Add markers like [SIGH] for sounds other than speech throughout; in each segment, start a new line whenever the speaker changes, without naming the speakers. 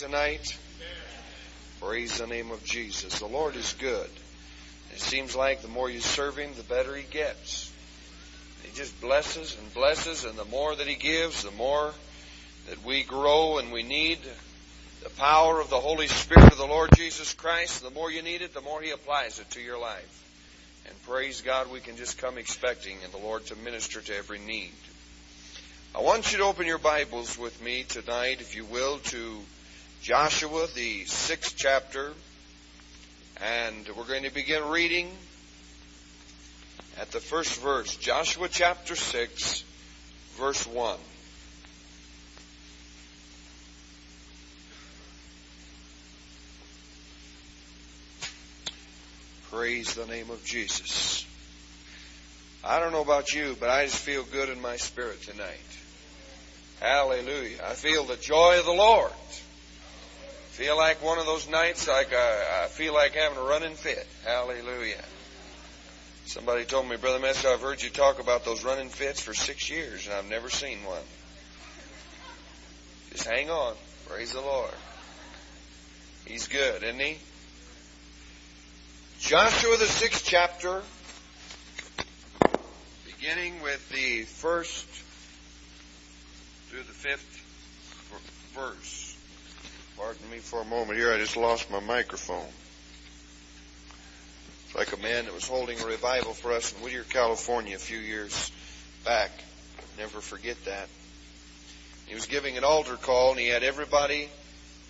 tonight? Praise the name of Jesus. The Lord is good. It seems like the more you serve Him, the better He gets. He just blesses and blesses, and the more that He gives, the more that we grow and we need the power of the Holy Spirit of the Lord Jesus Christ. The more you need it, the more He applies it to your life. And praise God, we can just come expecting and the Lord to minister to every need. I want you to open your Bibles with me tonight, if you will, to Joshua, the sixth chapter. And we're going to begin reading at the first verse. Joshua chapter 6, verse 1. Praise the name of Jesus. I don't know about you, but I just feel good in my spirit tonight. Hallelujah. I feel the joy of the Lord. Feel like one of those nights like I, I feel like having a running fit. Hallelujah. Somebody told me, Brother Master, I've heard you talk about those running fits for six years and I've never seen one. Just hang on. Praise the Lord. He's good, isn't he? Joshua the sixth chapter, beginning with the first through the fifth verse. Pardon me for a moment here, I just lost my microphone. It's like a man that was holding a revival for us in Whittier, California a few years back. Never forget that. He was giving an altar call and he had everybody,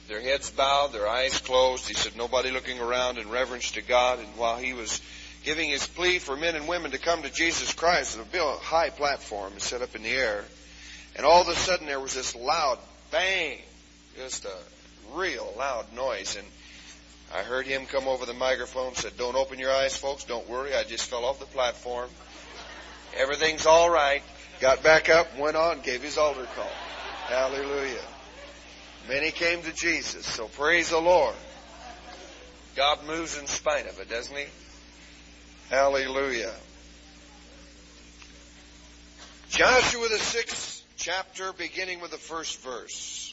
their heads bowed, their eyes closed. He said nobody looking around in reverence to God. And while he was giving his plea for men and women to come to Jesus Christ, there would a high platform set up in the air. And all of a sudden there was this loud bang, just a real loud noise. And I heard him come over the microphone, said, don't open your eyes, folks, don't worry. I just fell off the platform. Everything's all right. Got back up, went on, gave his altar call. Hallelujah. Many came to Jesus, so praise the Lord. God moves in spite of it, doesn't he? Hallelujah. Joshua the sixth chapter, beginning with the first verse.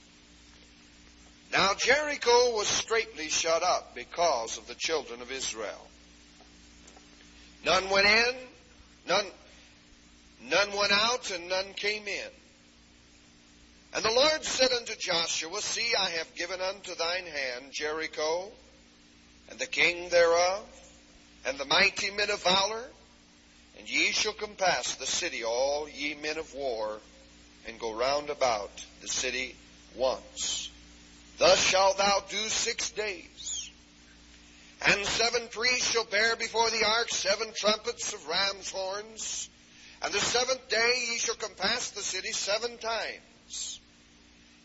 Now Jericho was straitly shut up because of the children of Israel. None went in, none, none went out, and none came in. And the Lord said unto Joshua, See, I have given unto thine hand Jericho, and the king thereof, and the mighty men of valor, and ye shall compass the city, all ye men of war, and go round about the city once. Thus shalt thou do six days. And seven priests shall bear before the ark seven trumpets of ram's horns. And the seventh day ye shall compass the city seven times.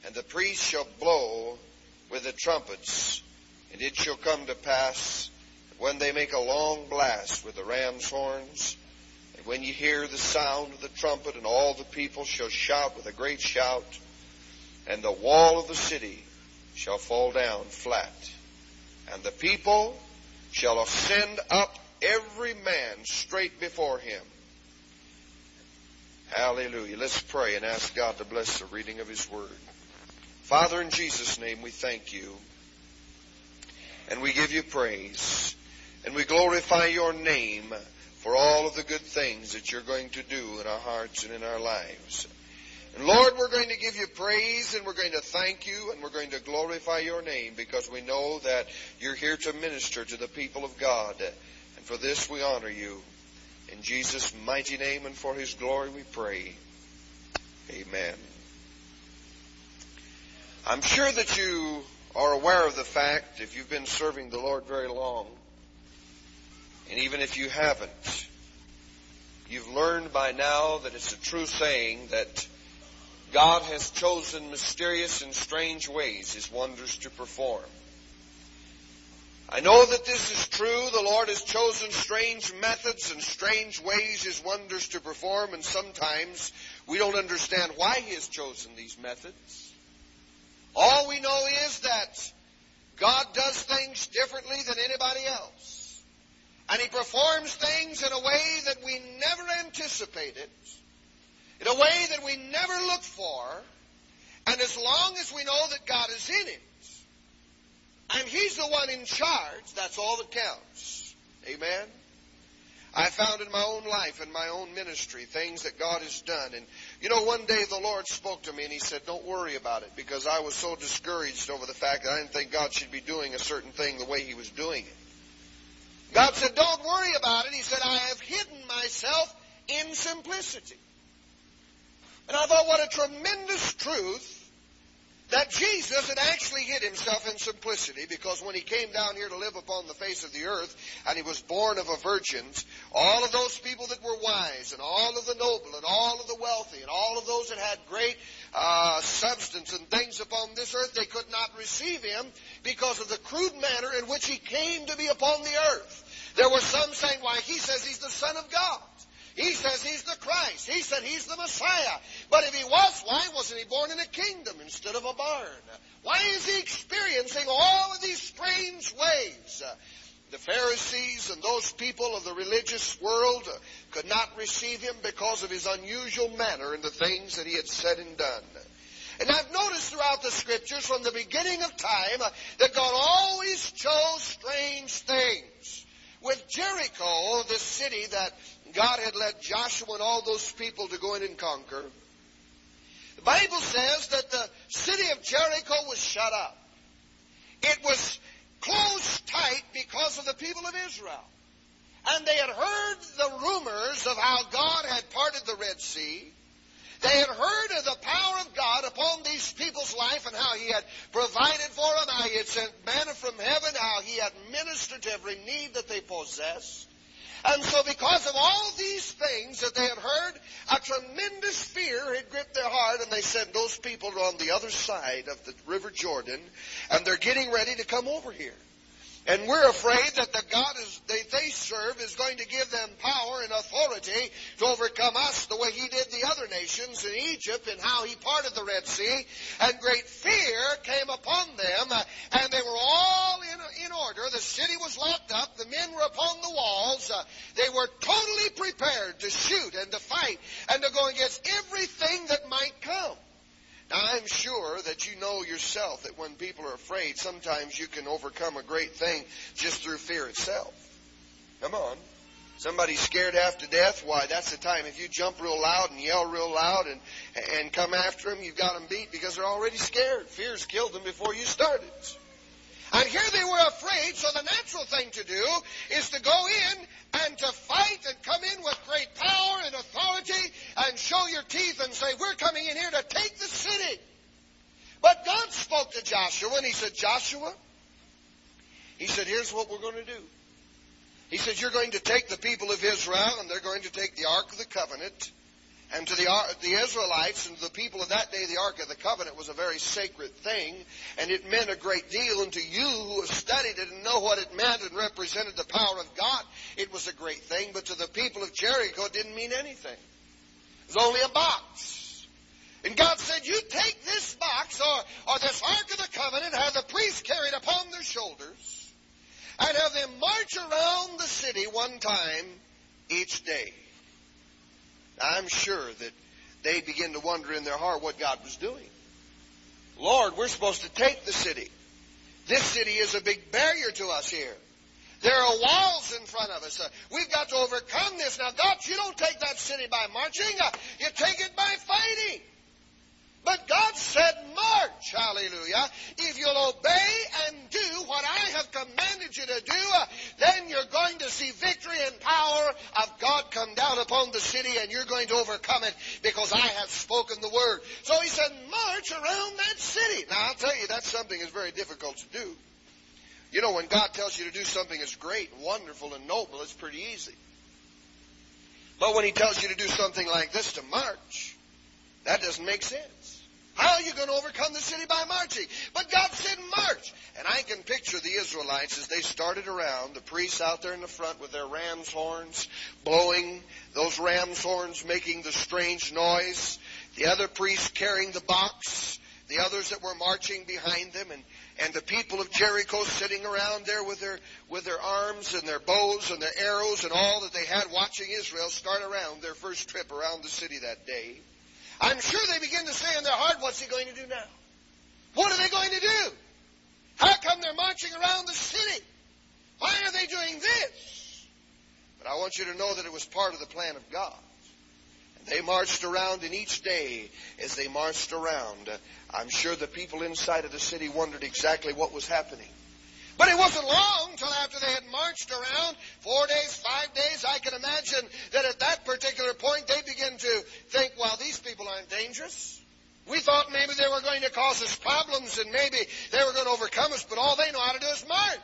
And the priests shall blow with the trumpets. And it shall come to pass that when they make a long blast with the ram's horns, and when ye hear the sound of the trumpet, and all the people shall shout with a great shout, and the wall of the city shall fall down flat, and the people shall ascend up every man straight before him. Hallelujah. Let's pray and ask God to bless the reading of His Word. Father, in Jesus' name, we thank you. And we give you praise. And we glorify your name for all of the good things that you're going to do in our hearts and in our lives. Lord, we're going to give you praise and we're going to thank you and we're going to glorify your name because we know that you're here to minister to the people of God. And for this we honor you. In Jesus' mighty name and for his glory we pray. Amen. I'm sure that you are aware of the fact, if you've been serving the Lord very long, and even if you haven't, you've learned by now that it's a true saying that God has chosen mysterious and strange ways His wonders to perform. I know that this is true. The Lord has chosen strange methods and strange ways His wonders to perform, and sometimes we don't understand why He has chosen these methods. All we know is that God does things differently than anybody else. And He performs things in a way that we never anticipated in a way that we never looked for. And as long as we know that God is in it, and He's the one in charge, that's all that counts. Amen? I found in my own life and my own ministry things that God has done. And you know, one day the Lord spoke to me and He said, Don't worry about it because I was so discouraged over the fact that I didn't think God should be doing a certain thing the way He was doing it. God said, Don't worry about it. He said, I have hidden myself in simplicity. And I thought, what a tremendous truth that Jesus had actually hid himself in simplicity because when he came down here to live upon the face of the earth and he was born of a virgin, all of those people that were wise and all of the noble and all of the wealthy and all of those that had great uh, substance and things upon this earth, they could not receive him because of the crude manner in which he came to be upon the earth. There were some saying, why, he says he's the Son of God. He says he's the Christ. He said he's the Messiah. But if he was, why wasn't he born in a kingdom instead of a barn? Why is he experiencing all of these strange ways? The Pharisees and those people of the religious world could not receive him because of his unusual manner and the things that he had said and done. And I've noticed throughout the scriptures from the beginning of time that God always chose strange things. With Jericho, the city that God had led Joshua and all those people to go in and conquer. The Bible says that the city of Jericho was shut up. It was closed tight because of the people of Israel. And they had heard the rumors of how God had parted the Red Sea. They had heard of the power of God upon these people's life and how He had provided for them, how He had sent manna from heaven, how He had ministered to every need that they possessed. And so because of all these things that they had heard, a tremendous fear had gripped their heart, and they said, those people are on the other side of the River Jordan, and they're getting ready to come over here. And we're afraid that the God is, they, they serve is going to give them power and authority to overcome us the way He did the other nations in Egypt and how He parted the Red Sea. And great fear came upon them, uh, and they were all in, in order. The city was locked up. The men were upon the walls. Uh, they were totally prepared to shoot and to fight and to go against everything that might come. Now, I'm sure that you know yourself that when people are afraid, sometimes you can overcome a great thing just through fear itself. Come on. Somebody's scared to death. Why, that's the time. If you jump real loud and yell real loud and, and come after them, you've got them beat because they're already scared. Fear's killed them before you started. And here they were afraid, so the natural thing to do is to go in and to fight and come in with great power and authority and show your teeth and say, We're coming in here to take the city. But God spoke to Joshua and he said, Joshua, he said, Here's what we're going to do. He said, You're going to take the people of Israel and they're going to take the Ark of the Covenant and to the, the Israelites and the people of that day, the Ark of the Covenant was a very sacred thing, and it meant a great deal. And to you who have studied it and know what it meant and represented the power of God, it was a great thing. But to the people of Jericho, it didn't mean anything. It was only a box. And God said, You take this box or, or this Ark of the Covenant, have the priests carried upon their shoulders, and have them march around the city one time each day. I'm sure that they begin to wonder in their heart what God was doing. Lord, we're supposed to take the city. This city is a big barrier to us here. There are walls in front of us. Uh, we've got to overcome this. Now, God, you don't take that city by marching. Uh, you take it by fighting. But God said, march, hallelujah. If you'll obey and do what I have commanded you to do, uh, then you're going to see victory and power of God come down upon the city and you're going to overcome it because I have spoken the word. So he said, march around that city. Now I'll tell you, that's something that's very difficult to do. You know, when God tells you to do something that's great, wonderful, and noble, it's pretty easy. But when he tells you to do something like this, to march, that doesn't make sense. How are you going to overcome the city by marching? But God said march. And I can picture the Israelites as they started around, the priests out there in the front with their ram's horns blowing, those ram's horns making the strange noise, the other priests carrying the box, the others that were marching behind them, and, and the people of Jericho sitting around there with their, with their arms and their bows and their arrows and all that they had watching Israel start around their first trip around the city that day. I'm sure they begin to say in their heart, what's he going to do now? What are they going to do? How come they're marching around the city? Why are they doing this? But I want you to know that it was part of the plan of God. And They marched around, and each day as they marched around, I'm sure the people inside of the city wondered exactly what was happening. But it wasn't long till after they had marched around, four days, five days, I can imagine that at that particular point they began to think, well, these people aren't dangerous. We thought maybe they were going to cause us problems and maybe they were going to overcome us, but all they know how to do is march.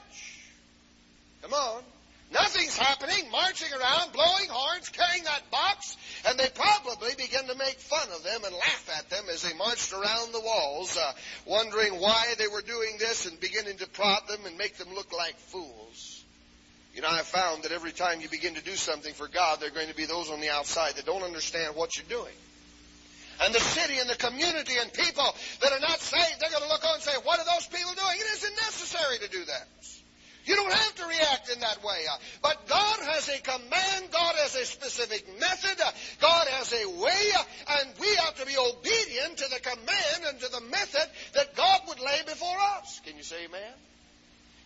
Come on. Nothing's happening, marching around, blowing horns, carrying that box, and they probably begin to make fun of them and laugh at them as they marched around the walls, uh, wondering why they were doing this and beginning to prod them and make them look like fools. You know, I found that every time you begin to do something for God, there are going to be those on the outside that don't understand what you're doing. And the city and the community and people that are not saved, they're going to look on and say, what are those people doing? It isn't necessary to do that. You don't have to react in that way. Uh, but God has a command, God has a specific method, uh, God has a way, uh, and we have to be obedient to the command and to the method that God would lay before us. Can you say amen?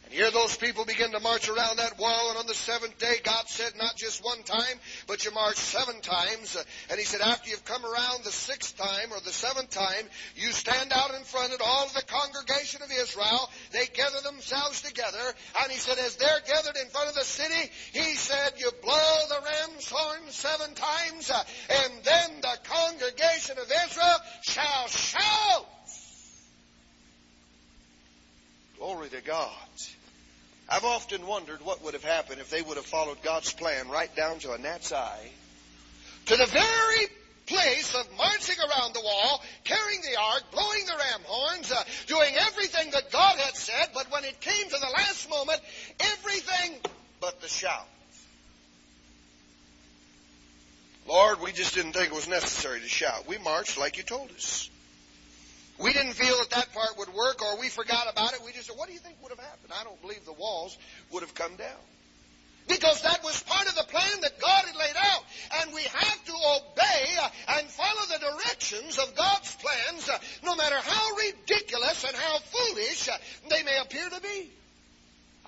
And here those people begin to march around that wall, and on the seventh day, God said, not just one time, but you march seven times. And He said, after you've come around the sixth time or the seventh time, you stand out in front of all the congregation of Israel. They gather themselves together. And He said, as they're gathered in front of the city, He said, you blow the ram's horn seven times, and then the congregation of Israel shall shout. Glory to God. I've often wondered what would have happened if they would have followed God's plan right down to a gnat's eye, to the very place of marching around the wall, carrying the ark, blowing the ram horns, uh, doing everything that God had said, but when it came to the last moment, everything but the shout. Lord, we just didn't think it was necessary to shout. We marched like you told us. We didn't feel that that part would work or we forgot about it. We just said, what do you think would have happened? I don't believe the walls would have come down. Because that was part of the plan that God had laid out. And we have to obey and follow the directions of God's plans, no matter how ridiculous and how foolish they may appear to be.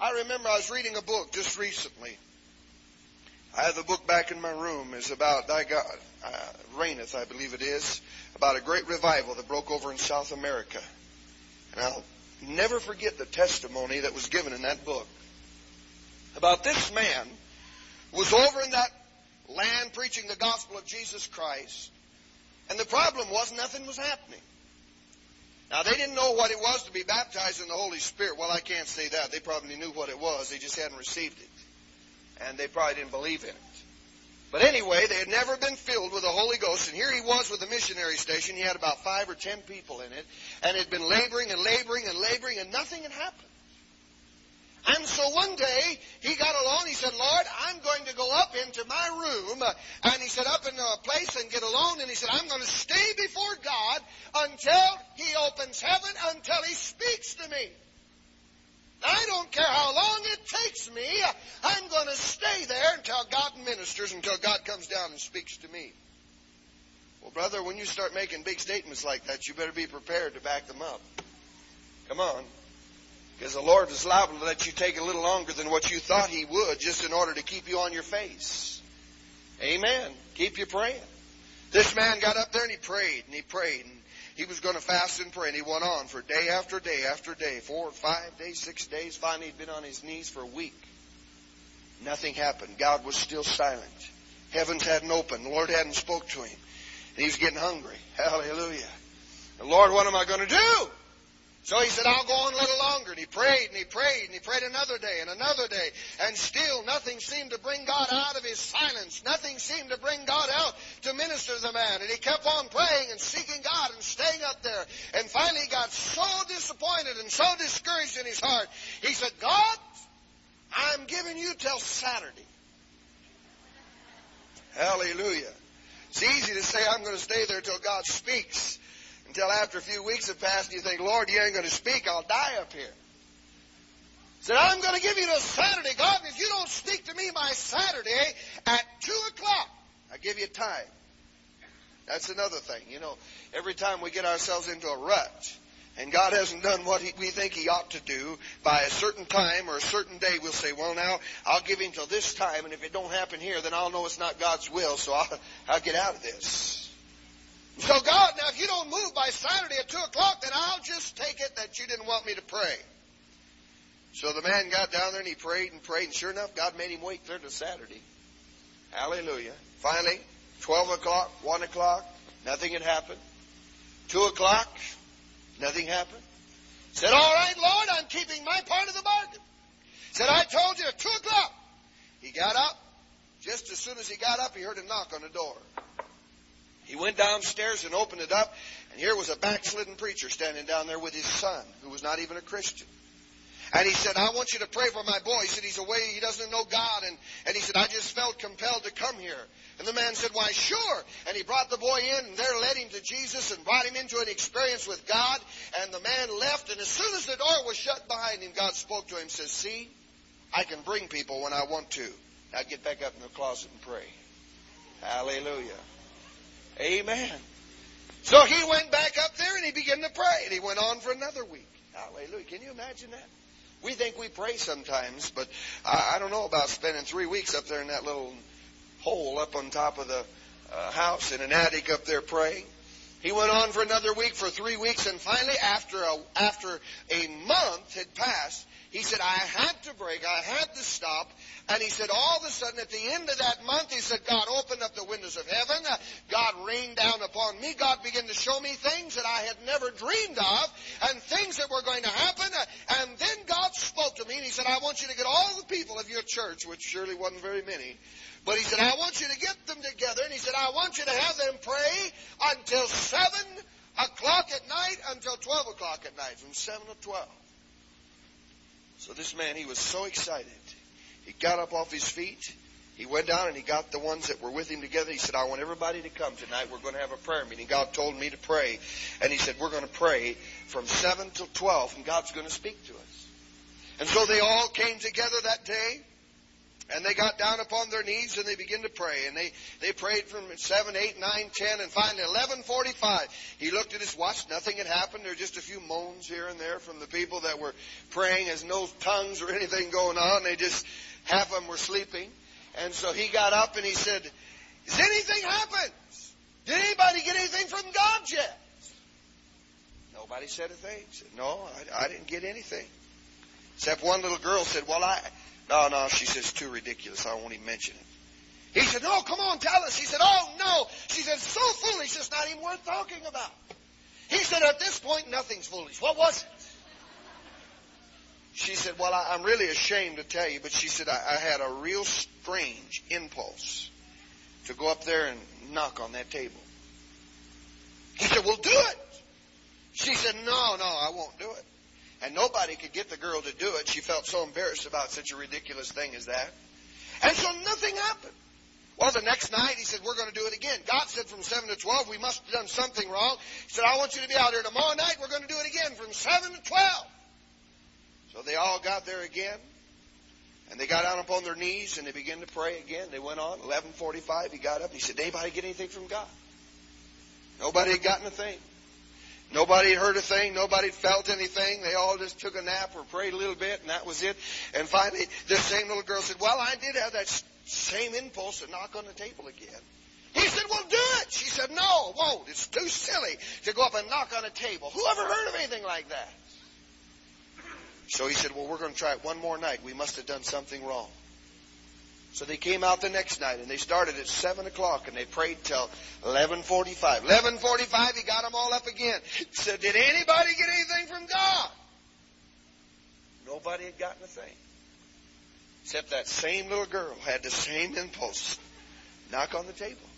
I remember I was reading a book just recently. I have the book back in my room. It's about I got, uh, reigneth, I believe it is about a great revival that broke over in South America. And I'll never forget the testimony that was given in that book about this man was over in that land preaching the gospel of Jesus Christ. And the problem was nothing was happening. Now, they didn't know what it was to be baptized in the Holy Spirit. Well, I can't say that. They probably knew what it was. They just hadn't received it. And they probably didn't believe in it. But anyway, they had never been filled with the Holy Ghost, and here he was with a missionary station. He had about five or ten people in it, and had been laboring and laboring and laboring, and nothing had happened. And so one day he got alone. He said, Lord, I'm going to go up into my room. Uh, and he said, up in a place and get alone. And he said, I'm going to stay before God until he opens heaven, until he speaks to me. I don't care how long it takes me. I'm going to stay there until God ministers, until God comes down and speaks to me. Well, brother, when you start making big statements like that, you better be prepared to back them up. Come on. Because the Lord is liable to let you take a little longer than what you thought He would just in order to keep you on your face. Amen. Keep you praying. This man got up there and he prayed and he prayed. And he was going to fast and pray, and he went on for day after day after day, four, five days, six days. Finally, he'd been on his knees for a week. Nothing happened. God was still silent. Heavens hadn't opened. The Lord hadn't spoke to him. And he was getting hungry. Hallelujah. The Lord, what am I going to do? So he said, I'll go on a little longer. And he prayed and he prayed and he prayed another day and another day. And still nothing seemed to bring God out of his silence. Nothing seemed to bring God out to minister to the man. And he kept on praying and seeking God and staying up there. And finally he got so disappointed and so discouraged in his heart. He said, God, I'm giving you till Saturday. Hallelujah. It's easy to say I'm going to stay there till God speaks until after a few weeks have passed and you think, Lord, you ain't going to speak. I'll die up here. He Said, I'm going to give you till Saturday, God, if you don't speak to me by Saturday at 2 o'clock, I give you time. That's another thing. You know, every time we get ourselves into a rut, and God hasn't done what we think He ought to do by a certain time or a certain day, we'll say, well, now I'll give Him till this time, and if it don't happen here, then I'll know it's not God's will, so I'll, I'll get out of this. So God, now if you don't move by Saturday at 2 o'clock, then I'll just take it that you didn't want me to pray. So the man got down there and he prayed and prayed, and sure enough, God made him wait there to Saturday. Hallelujah. Finally, 12 o'clock, 1 o'clock, nothing had happened. 2 o'clock, nothing happened. Said, all right, Lord, I'm keeping my part of the bargain. Said, I told you at 2 o'clock. He got up. Just as soon as he got up, he heard a knock on the door. He went downstairs and opened it up, and here was a backslidden preacher standing down there with his son, who was not even a Christian. And he said, I want you to pray for my boy. He said, he's away, he doesn't know God. And, and he said, I just felt compelled to come here. And the man said, Why, sure. And he brought the boy in, and there led him to Jesus and brought him into an experience with God. And the man left, and as soon as the door was shut behind him, God spoke to him and says, See, I can bring people when I want to. Now get back up in the closet and pray. Hallelujah. Amen. So he went back up there and he began to pray. And he went on for another week. Hallelujah. Can you imagine that? We think we pray sometimes, but I, I don't know about spending three weeks up there in that little hole up on top of the uh, house in an attic up there praying. He went on for another week, for three weeks, and finally, after a, after a month had passed, he said, I had to break, I had to stop. And he said, all of a sudden, at the end of that month, he said, God opened up the windows of heaven. God rained down upon me. God began to show me things that I had never dreamed of and things that were going to happen. And then God spoke to me and he said, I want you to get all the people of your church, which surely wasn't very many, but he said, I want you to get them together. And he said, I want you to have them pray until 7 o'clock at night until 12 o'clock at night, from 7 to 12. So this man, he was so excited. He got up off his feet. He went down and he got the ones that were with him together. He said, I want everybody to come tonight. We're going to have a prayer meeting. God told me to pray. And he said, We're going to pray from 7 till 12, and God's going to speak to us. And so they all came together that day. And they got down upon their knees and they began to pray. And they, they prayed from 7, 8, 9, 10, and finally 11.45. He looked at his watch. Nothing had happened. There were just a few moans here and there from the people that were praying. There's no tongues or anything going on. They just, half of them were sleeping. And so he got up and he said, Has anything happened? Did anybody get anything from God yet? Nobody said a thing. He said, No, I, I didn't get anything. Except one little girl said, Well, I, no, no, she says, too ridiculous. I won't even mention it. He said, no, come on, tell us. He said, oh, no. She said, so foolish, it's not even worth talking about. He said, at this point, nothing's foolish. What was it? She said, well, I, am really ashamed to tell you, but she said, I, I had a real strange impulse to go up there and knock on that table. He said, well, do it. She said, no, no, I won't do it. And nobody could get the girl to do it. She felt so embarrassed about such a ridiculous thing as that. And so nothing happened. Well, the next night he said, We're going to do it again. God said from 7 to 12, we must have done something wrong. He said, I want you to be out here tomorrow night. We're going to do it again from 7 to 12. So they all got there again. And they got down upon their knees and they began to pray again. They went on. 1145, he got up he said, Anybody get anything from God? Nobody had gotten a thing. Nobody heard a thing. Nobody felt anything. They all just took a nap or prayed a little bit, and that was it. And finally, this same little girl said, Well, I did have that same impulse to knock on the table again. He said, Well, do it. She said, No, won't. It's too silly to go up and knock on a table. Who ever heard of anything like that? So he said, Well, we're going to try it one more night. We must have done something wrong. So they came out the next night and they started at seven o'clock and they prayed till eleven forty-five. Eleven forty-five, he got them all up again. Said, "Did anybody get anything from God?" Nobody had gotten a thing, except that same little girl had the same impulse. Knock on the table.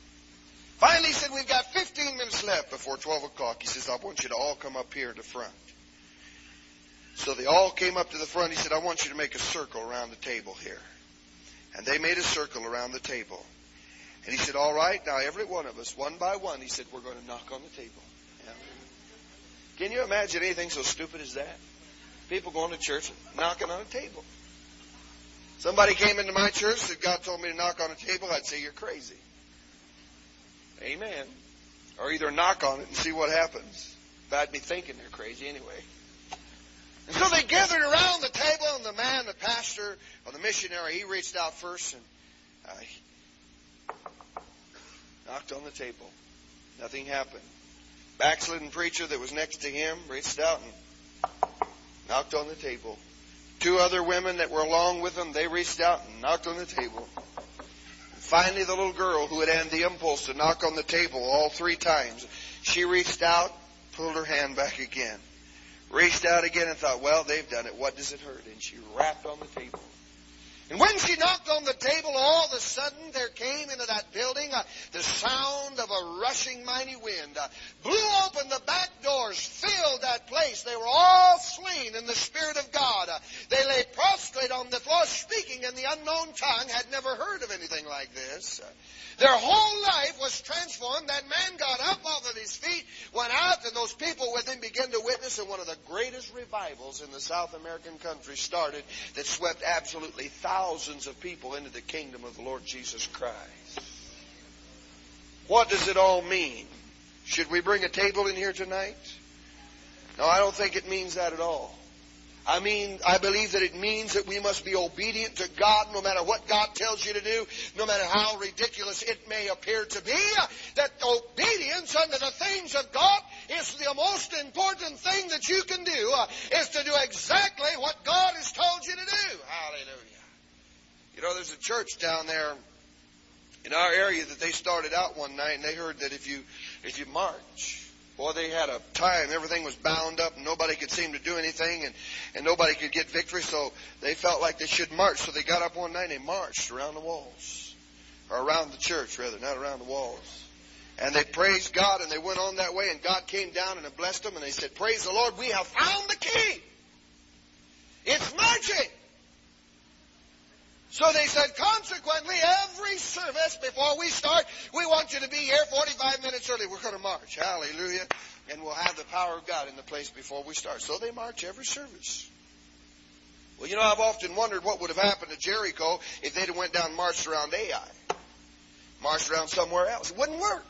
Finally, he said, "We've got fifteen minutes left before twelve o'clock." He says, "I want you to all come up here to the front." So they all came up to the front. He said, "I want you to make a circle around the table here." And they made a circle around the table. And he said, All right, now every one of us, one by one, he said, We're going to knock on the table. Yeah. Can you imagine anything so stupid as that? People going to church knocking on a table. Somebody came into my church that God told me to knock on a table, I'd say, You're crazy. Amen. Or either knock on it and see what happens. But I'd be thinking they're crazy anyway. And so they gathered around the table, and the man, the pastor, or the missionary, he reached out first and uh, knocked on the table. Nothing happened. Backslidden preacher that was next to him reached out and knocked on the table. Two other women that were along with him, they reached out and knocked on the table. And finally, the little girl who had had the impulse to knock on the table all three times, she reached out, pulled her hand back again, reached out again and thought, well, they've done it. What does it hurt? And she rapped on the table. And when she knocked on the table, all of a sudden there came into that building uh, the sound of a rushing mighty wind. Uh, blew open the back doors, filled that place. They were all slain in the Spirit of God. Uh, they lay prostrate on the floor, speaking in the unknown tongue, had never heard of anything like this. Uh, their whole life was transformed. That man got up off of his feet, went out, and those people with him began to witness, and one of the greatest revivals in the South American country started that swept absolutely thousands of people into the kingdom of the Lord Jesus Christ. What does it all mean? Should we bring a table in here tonight? No, I don't think it means that at all. I mean, I believe that it means that we must be obedient to God no matter what God tells you to do, no matter how ridiculous it may appear to be. That obedience unto the things of God is the most important thing that you can do, uh, is to do exactly what God has told you to do. Hallelujah. You know, there's a church down there in our area that they started out one night and they heard that if you, if you march, Boy, they had a time. Everything was bound up, and nobody could seem to do anything, and, and nobody could get victory, so they felt like they should march. So they got up one night and they marched around the walls. Or around the church, rather, not around the walls. And they praised God, and they went on that way, and God came down and blessed them, and they said, Praise the Lord, we have found the key. It's marching. So they said, consequently, every service before we start, we want you to be here 45 minutes early. We're going to march. Hallelujah. And we'll have the power of God in the place before we start. So they march every service. Well, you know, I've often wondered what would have happened to Jericho if they'd have went down and marched around Ai. Marched around somewhere else. It wouldn't work.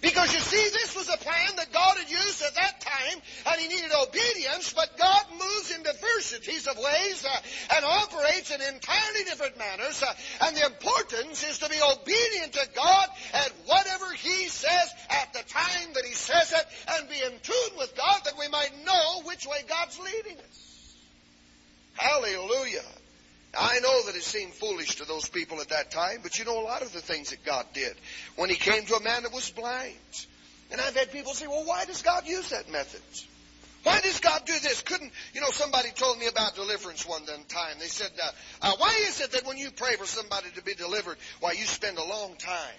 Because you see, this was a plan that God had used at that time, and He needed obedience, but God moves in diversities of ways uh, and operates in entirely different manners, uh, and the importance is to be obedient to God at whatever He says at the time that He says it, and be in tune with God that we might know which way God's leading us. Hallelujah. I know that it seemed foolish to those people at that time, but you know a lot of the things that God did. When He came to a man that was blind. And I've had people say, well, why does God use that method? Why does God do this? Couldn't, you know, somebody told me about deliverance one time. They said, uh, uh, why is it that when you pray for somebody to be delivered, why you spend a long time?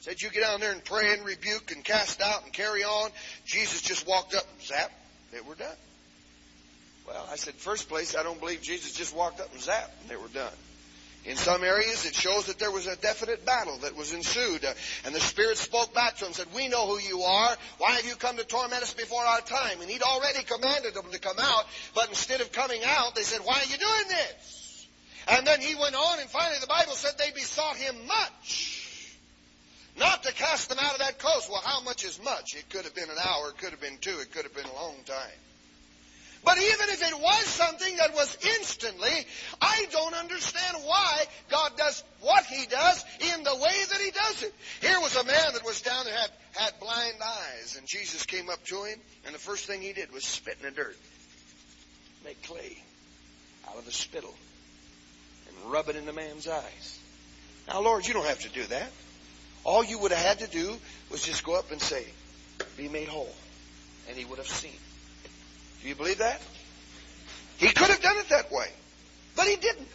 Said you get down there and pray and rebuke and cast out and carry on. Jesus just walked up and zap, they were done. Well, I said, first place, I don't believe Jesus just walked up and zapped and they were done. In some areas, it shows that there was a definite battle that was ensued. Uh, and the Spirit spoke back to him and said, We know who you are. Why have you come to torment us before our time? And he'd already commanded them to come out, but instead of coming out, they said, Why are you doing this? And then he went on, and finally the Bible said they besought him much. Not to cast them out of that coast. Well, how much is much? It could have been an hour, it could have been two, it could have been a long time. But even if it was something that was instantly, I don't understand why God does what He does in the way that He does it. Here was a man that was down there, had, had blind eyes, and Jesus came up to him, and the first thing He did was spit in the dirt, make clay out of the spittle, and rub it in the man's eyes. Now, Lord, you don't have to do that. All you would have had to do was just go up and say, Be made whole. And he would have seen. Do you believe that? He could have done it that way, but he didn't.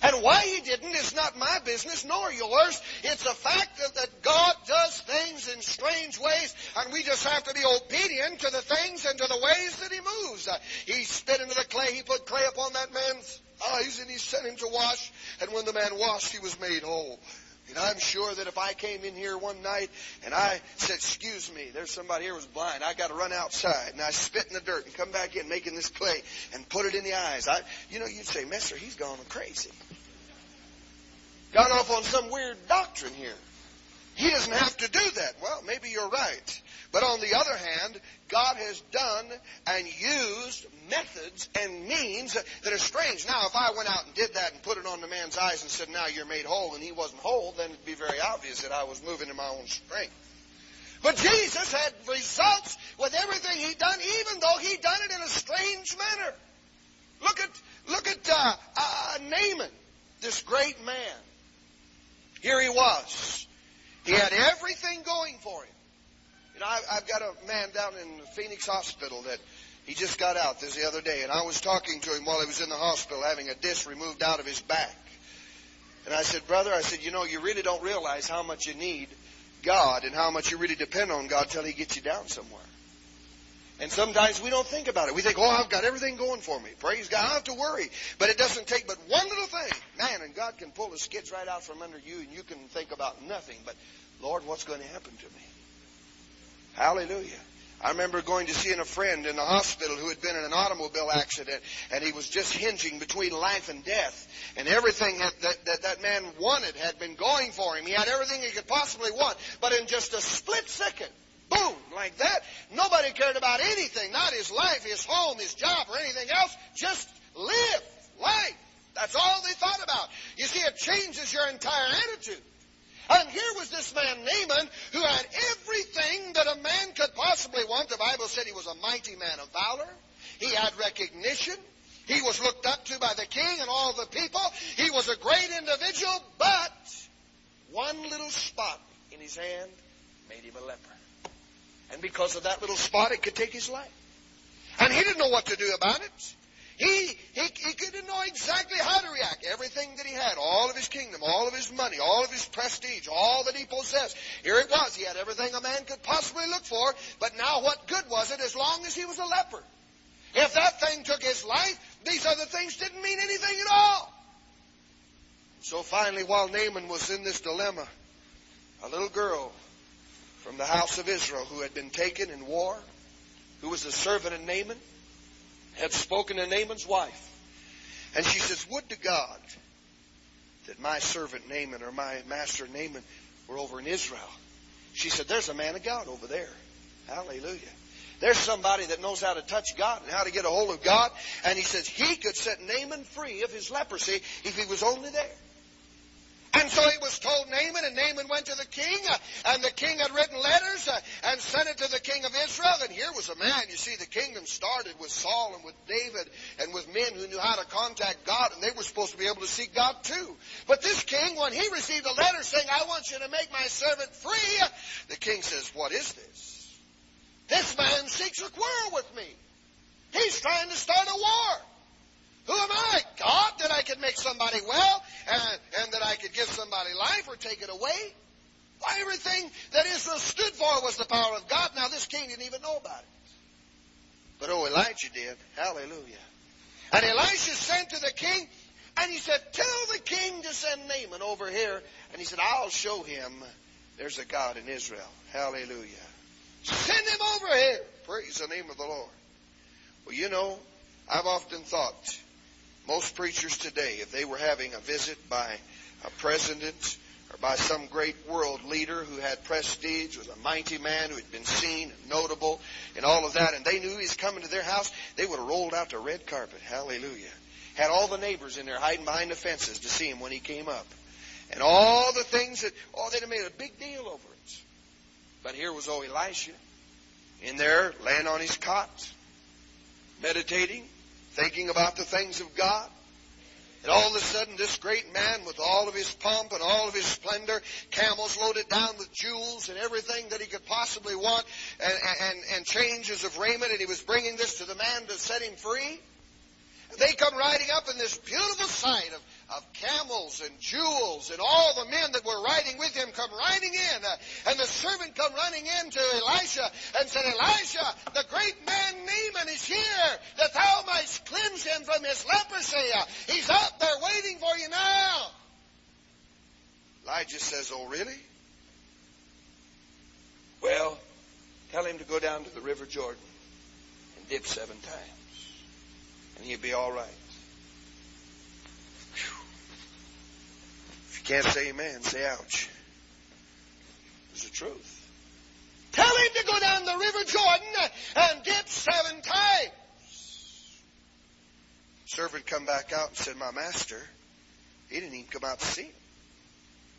And why he didn't is not my business nor yours. It's a fact that, that God does things in strange ways, and we just have to be obedient to the things and to the ways that he moves. He spit into the clay, he put clay upon that man's eyes, and he sent him to wash. And when the man washed, he was made whole. And I'm sure that if I came in here one night and I said, excuse me, there's somebody here who's blind. I got to run outside. And I spit in the dirt and come back in making this clay and put it in the eyes. I, you know, you'd say, Mister, he's gone crazy. Gone off on some weird doctrine here. He doesn't have to do that. Well, maybe you're right. But on the other hand, God has done and used methods and means that are strange. Now, if I went out and did that and put it on the man's eyes and said, now you're made whole, and he wasn't whole, then it'd be very obvious that I was moving in my own strength. But Jesus had results with everything he'd done, even though he'd done it in a strange manner. Look at, look at uh, uh, Naaman, this great man. Here he was. He had everything going for him. You know, I, I've got a man down in Phoenix Hospital that he just got out this the other day, and I was talking to him while he was in the hospital having a disc removed out of his back. And I said, Brother, I said, you know, you really don't realize how much you need God and how much you really depend on God till He gets you down somewhere. And sometimes we don't think about it. We think, oh, I've got everything going for me. Praise God. I don't have to worry. But it doesn't take but one little thing. Man, and God can pull the skids right out from under you and you can think about nothing. But, Lord, what's going to happen to me? Hallelujah. I remember going to seeing a friend in the hospital who had been in an automobile accident, and he was just hinging between life and death. And everything that that, that, that man wanted had been going for him. He had everything he could possibly want. But in just a split second, boom, like that, nobody cared about anything. Not his life, his home, his job, or anything else. Just live life. That's all they thought about. You see, it changes your entire attitude. And here was this man Naaman who had everything that a man could possibly want. The Bible said he was a mighty man of valor. He had recognition. He was looked up to by the king and all the people. He was a great individual, but one little spot in his hand made him a leper. And because of that little spot, it could take his life. And he didn't know what to do about it. He, he, he didn't know exactly how to react. Everything that he had, all of his kingdom, all of his money, all of his prestige, all that he possessed. Here it was. He had everything a man could possibly look for. But now what good was it as long as he was a leper? If that thing took his life, these other things didn't mean anything at all. So finally, while Naaman was in this dilemma, a little girl from the house of Israel who had been taken in war, who was a servant of Naaman, had spoken to Naaman's wife. And she says, Would to God that my servant Naaman or my master Naaman were over in Israel. She said, There's a man of God over there. Hallelujah. There's somebody that knows how to touch God and how to get a hold of God. And he says he could set Naaman free of his leprosy if he was only there. And so he was told Naaman, and Naaman went to the king, uh, and the king had written letters uh, and sent it to the king of Israel. And here was a man, you see, the kingdom started with Saul and with David and with men who knew how to contact God, and they were supposed to be able to seek God too. But this king, when he received a letter saying, I want you to make my servant free, the king says, What is this? This man seeks a quarrel with me. He's trying to start a war. Who am I? God, that I could make somebody well and, and that I could give somebody life or take it away? Why, everything that Israel stood for was the power of God. Now, this king didn't even know about it. But oh, Elijah did. Hallelujah. And Elisha sent to the king, and he said, Tell the king to send Naaman over here. And he said, I'll show him there's a God in Israel. Hallelujah. Send him over here. Praise the name of the Lord. Well, you know, I've often thought most preachers today, if they were having a visit by a president or by some great world leader who had prestige, was a mighty man who had been seen notable and all of that, and they knew he was coming to their house, they would have rolled out the red carpet. Hallelujah. Had all the neighbors in there hiding behind the fences to see him when he came up. And all the things that, oh, they'd have made a big deal over it. But here was old Elisha in there, laying on his cot, meditating, thinking about the things of God. And all of a sudden, this great man, with all of his pomp and all of his splendor, camels loaded down with jewels and everything that he could possibly want, and, and, and changes of raiment, and he was bringing this to the man to set him free. And they come riding up in this beautiful sight of of camels and jewels, and all the men that were riding with him come riding in. Uh, and the servant come running in to Elisha and said, Elisha, the great man Naaman is here, that thou mightst cleanse him from his leprosy. Uh, he's out there waiting for you now. Elijah says, Oh, really? Well, tell him to go down to the River Jordan and dip seven times, and he'll be all right. Can't say amen, say ouch. It's the truth. Tell him to go down the River Jordan and dip seven times. Servant come back out and said, My master, he didn't even come out to see him.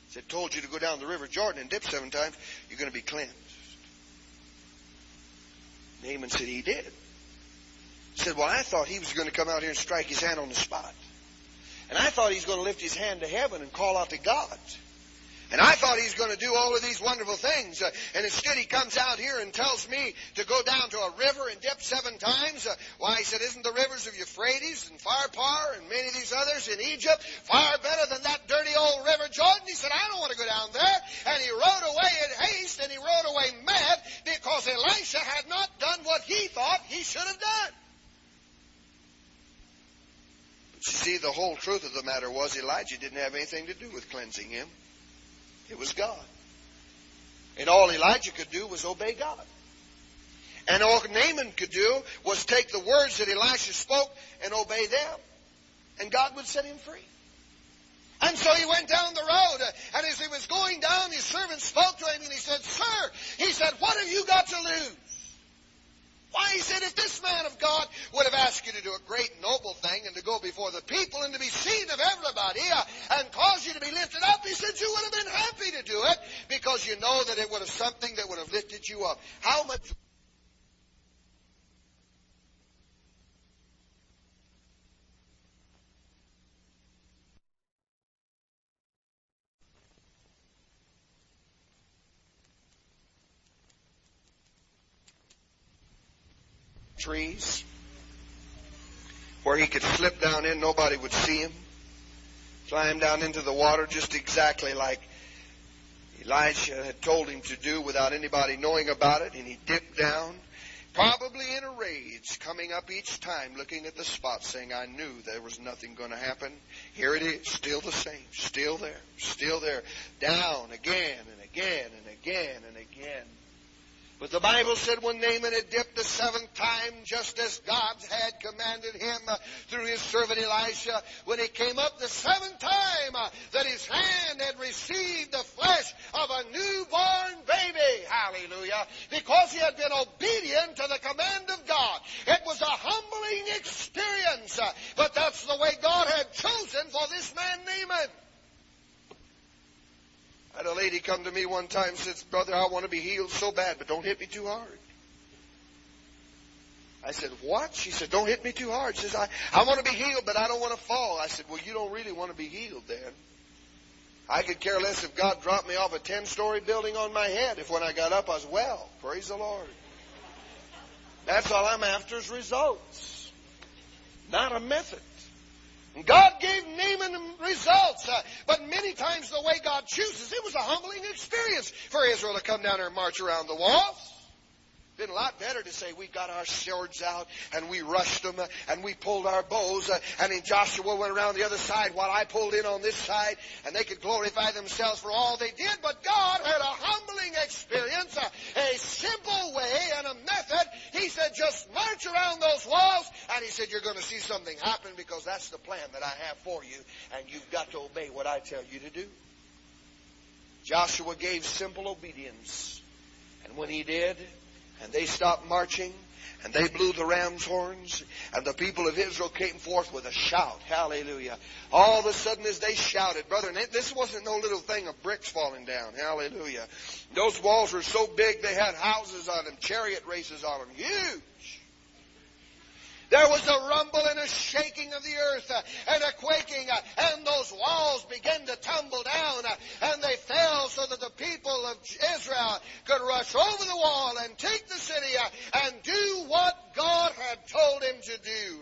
He said, told you to go down the River Jordan and dip seven times, you're going to be cleansed. Naaman said he did. He said, Well, I thought he was going to come out here and strike his hand on the spot. And I thought he's going to lift his hand to heaven and call out to God. And I thought he's going to do all of these wonderful things. Uh, and instead he comes out here and tells me to go down to a river and dip seven times. Uh, why, he said, isn't the rivers of Euphrates and Pharpar and many of these others in Egypt far better than that dirty old river Jordan? He said, I don't want to go down there. And he rode away in haste and he rode away mad because Elisha had not done what he thought he should have done. See, the whole truth of the matter was Elijah didn't have anything to do with cleansing him. It was God. And all Elijah could do was obey God. And all Naaman could do was take the words that Elisha spoke and obey them. And God would set him free. And so he went down the road, and as he was going down, his servant spoke to him, and he said, Sir, he said, what have you got to lose? Why, he said, if this man of God would have asked you to do a great noble thing and to go before the people and to be seen of everybody and cause you to be lifted up, he said you would have been happy to do it because you know that it would have something that would have lifted you up. How much trees where he could slip down in, nobody would see him. Climb down into the water just exactly like Elisha had told him to do without anybody knowing about it, and he dipped down, probably in a rage, coming up each time looking at the spot saying, I knew there was nothing going to happen. Here it is, still the same, still there, still there, down again and again and again and again. But the Bible said when Naaman had dipped the seventh time, just as God had commanded him uh, through his servant Elisha, when he came up the seventh time, uh, that his hand had received the flesh of a newborn baby. Hallelujah. Because he had been obedient to the command of God. It was a humbling experience, uh, but that's the way God had chosen for this man Naaman. Had a lady come to me one time and says, Brother, I want to be healed so bad, but don't hit me too hard. I said, What? She said, Don't hit me too hard. She says, I, I want to be healed, but I don't want to fall. I said, Well, you don't really want to be healed then. I could care less if God dropped me off a 10 story building on my head if when I got up I was well. Praise the Lord. That's all I'm after is results, not a method. God gave Naaman results, uh, but many times the way God chooses, it was a humbling experience for Israel to come down there and march around the walls been a lot better to say we got our swords out and we rushed them uh, and we pulled our bows uh, and then Joshua went around the other side while I pulled in on this side and they could glorify themselves for all they did. But God had a humbling experience, a simple way and a method. He said, just march around those walls and he said, you're going to see something happen because that's the plan that I have for you and you've got to obey what I tell you to do. Joshua gave simple obedience. And when he did, and they stopped marching and they blew the ram's horns, and the people of Israel came forth with a shout. Hallelujah. All of a sudden, as they shouted, brother, this wasn't no little thing of bricks falling down. Hallelujah. Those walls were so big they had houses on them, chariot races on them. Huge. There was a rumble and a shaking of the earth uh, and a quaking, uh, and those walls began to tumble down, uh, and they fell so that the people of Israel could rush over the wall and take the city and do what God had told him to do.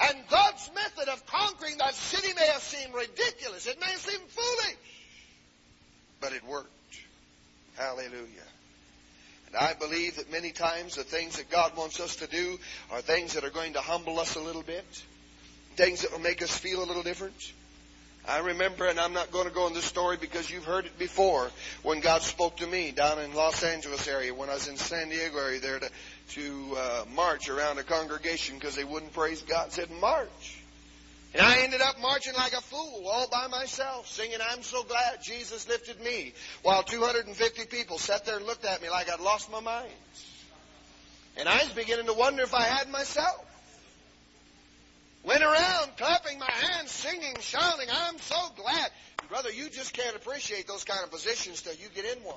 And God's method of conquering that city may have seemed ridiculous. It may have seemed foolish. But it worked. Hallelujah. And I believe that many times the things that God wants us to do are things that are going to humble us a little bit, things that will make us feel a little different. I remember, and I'm not going to go in this story because you've heard it before, when God spoke to me down in Los Angeles area, when I was in San Diego area there to, to uh, march around a congregation because they wouldn't praise God, said, march. And I ended up marching like a fool all by myself, singing, I'm so glad Jesus lifted me, while 250 people sat there and looked at me like I'd lost my mind. And I was beginning to wonder if I had myself. Went around clapping my hands, singing, shouting, I'm so glad. Brother, you just can't appreciate those kind of positions till you get in one.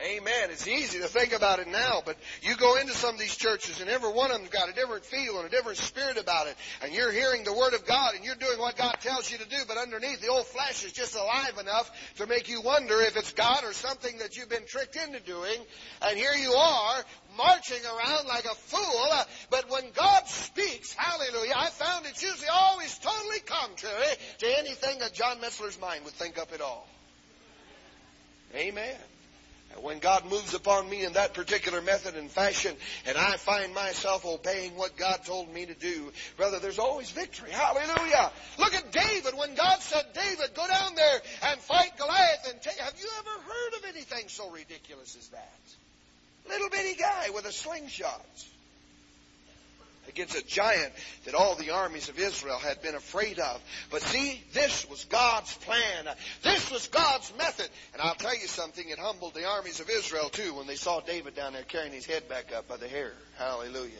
Amen. It's easy to think about it now, but you go into some of these churches and every one of them's got a different feel and a different spirit about it. And you're hearing the Word of God and you're doing what God tells you to do, but underneath the old flesh is just alive enough to make you wonder if it's God or something that you've been tricked into doing. And here you are marching around like a fool. Uh, but when God speaks, hallelujah, I found it's usually always totally contrary to anything that John Metzler's mind would think up at all. Amen. When God moves upon me in that particular method and fashion, and I find myself obeying what God told me to do, brother, there's always victory. Hallelujah. Look at David. When God said, David, go down there and fight Goliath and take, have you ever heard of anything so ridiculous as that? Little bitty guy with a slingshot against a giant that all the armies of Israel had been afraid of. But see, this was God's plan. This was God's method. And I'll tell you something, it humbled the armies of Israel too when they saw David down there carrying his head back up by the hair. Hallelujah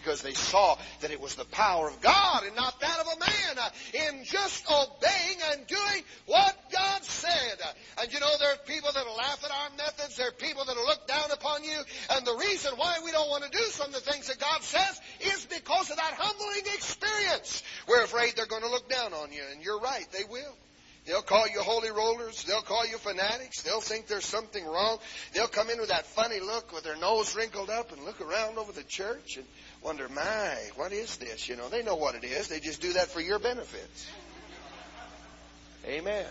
because they saw that it was the power of God and not that of a man uh, in just obeying and doing what God said. And you know, there are people that laugh at our methods. There are people that look down upon you. And the reason why we don't want to do some of the things that God says is because of that humbling experience. We're afraid they're going to look down on you. And you're right, they will. They'll call you holy rollers. They'll call you fanatics. They'll think there's something wrong. They'll come in with that funny look with their nose wrinkled up and look around over the church and wonder, my, what is this? You know, they know what it is. They just do that for your benefits. Amen.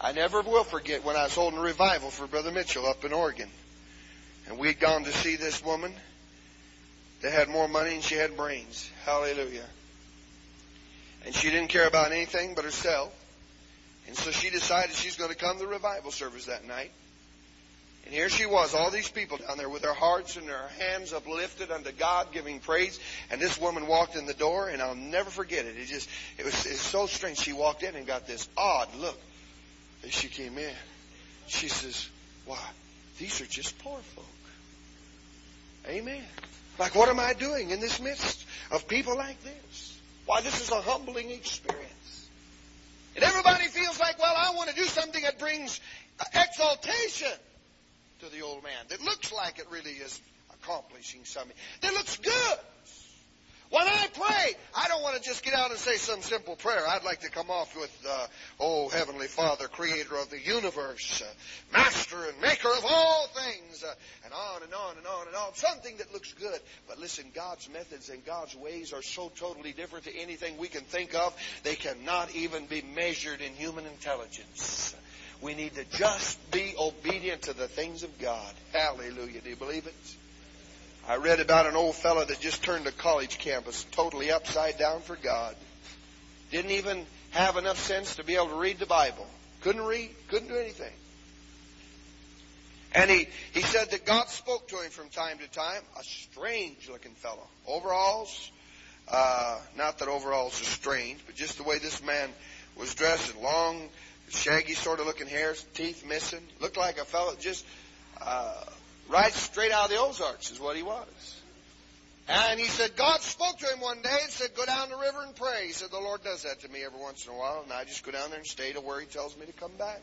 I never will forget when I was holding a revival for Brother Mitchell up in Oregon. And we'd gone to see this woman that had more money than she had brains. Hallelujah. And she didn't care about anything but herself. And so she decided she's going to come to the revival service that night. And here she was, all these people down there with their hearts and their hands uplifted unto God, giving praise. And this woman walked in the door, and I'll never forget it. It just, it was, so strange. She walked in and got this odd look as she came in. She says, "Why, these are just poor folk." Amen. Like, what am I doing in this midst of people like this? Why, this is a humbling experience. And everybody feels like, well, I want to do something that brings exaltation to the old man that looks like it really is accomplishing something, that looks good. When I pray, I don't want to just get out and say some simple prayer. I'd like to come off with, uh, Oh, Heavenly Father, Creator of the universe, uh, Master and Maker of all things, uh, and on and on and on and on. Something that looks good. But listen, God's methods and God's ways are so totally different to anything we can think of, they cannot even be measured in human intelligence. We need to just be obedient to the things of God. Hallelujah. Do you believe it? I read about an old fellow that just turned a college campus totally upside down for God. Didn't even have enough sense to be able to read the Bible. Couldn't read, couldn't do anything. And he, he said that God spoke to him from time to time. A strange looking fellow. Overalls, uh, not that overalls are strange, but just the way this man was dressed long shaggy sort of looking hair, teeth missing. Looked like a fellow just uh, right straight out of the Ozarks is what he was. And he said, God spoke to him one day and said, go down the river and pray. He said, the Lord does that to me every once in a while, and I just go down there and stay to where he tells me to come back.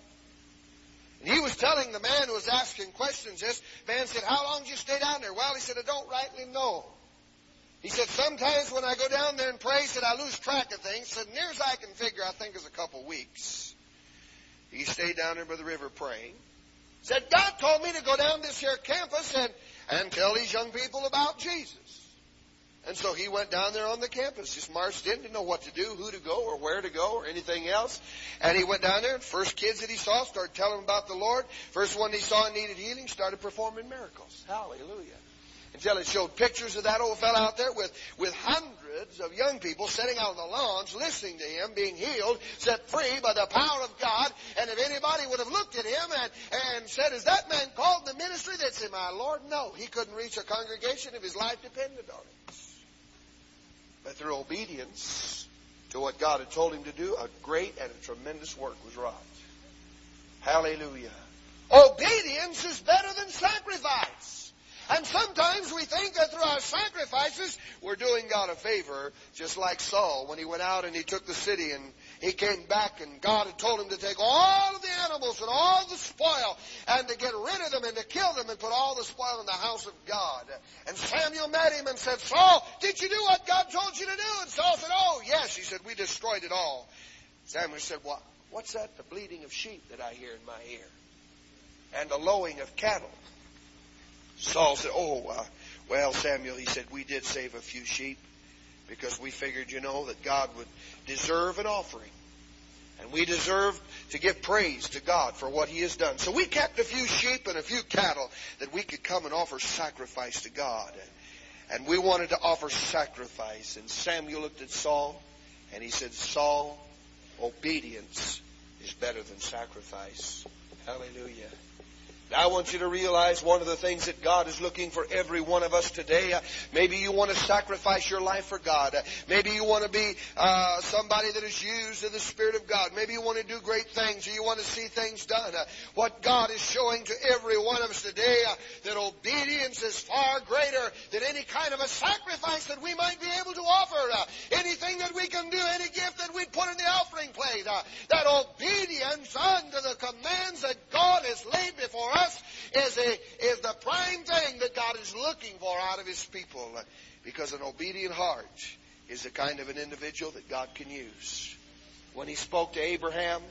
And he was telling the man who was asking questions this. Man said, how long did you stay down there? Well, he said, I don't rightly know. He said, sometimes when I go down there and pray, he said, I lose track of things. He said, near as I can figure, I think is a couple weeks. He stayed down there by the river praying. Said, God told me to go down this here campus and, and tell these young people about Jesus. And so he went down there on the campus, just marched in, didn't know what to do, who to go, or where to go, or anything else. And he went down there, and first kids that he saw started telling him about the Lord. First one he saw needed healing, started performing miracles. Hallelujah until it showed pictures of that old fellow out there with, with hundreds of young people sitting out on the lawns listening to him being healed, set free by the power of God. And if anybody would have looked at him and, and said, is that man called in the ministry? They'd say, my Lord, no. He couldn't reach a congregation if his life depended on it. But through obedience, to what God had told him to do, a great and a tremendous work was wrought. Hallelujah. Obedience is better than sacrifice. And sometimes we think that through our sacrifices, we're doing God a favor, just like Saul when he went out and he took the city and he came back and God had told him to take all of the animals and all the spoil and to get rid of them and to kill them and put all the spoil in the house of God. And Samuel met him and said, Saul, did you do what God told you to do? And Saul said, oh, yes. He said, we destroyed it all. Samuel said, what? What's that? The bleating of sheep that I hear in my ear and the lowing of cattle. Saul said, Oh, uh, well, Samuel, he said, we did save a few sheep because we figured, you know, that God would deserve an offering. And we deserve to give praise to God for what He has done. So we kept a few sheep and a few cattle that we could come and offer sacrifice to God. And we wanted to offer sacrifice. And Samuel looked at Saul and he said, Saul, obedience is better than sacrifice. Hallelujah. I want you to realize one of the things that God is looking for every one of us today. Uh, maybe you want to sacrifice your life for God. Uh, maybe you want to be uh, somebody that is used in the Spirit of God. Maybe you want to do great things or you want to see things done. Uh, what God is showing to every one of us today uh, that obedience is far greater than any kind of a sacrifice that we might be able to offer. Uh, anything that we can do, any gift that we put in the offering plate. that obedience unto the commands that God has laid before us is, a, is the prime thing that God is looking for out of His people. Because an obedient heart is the kind of an individual that God can use. When He spoke to Abraham,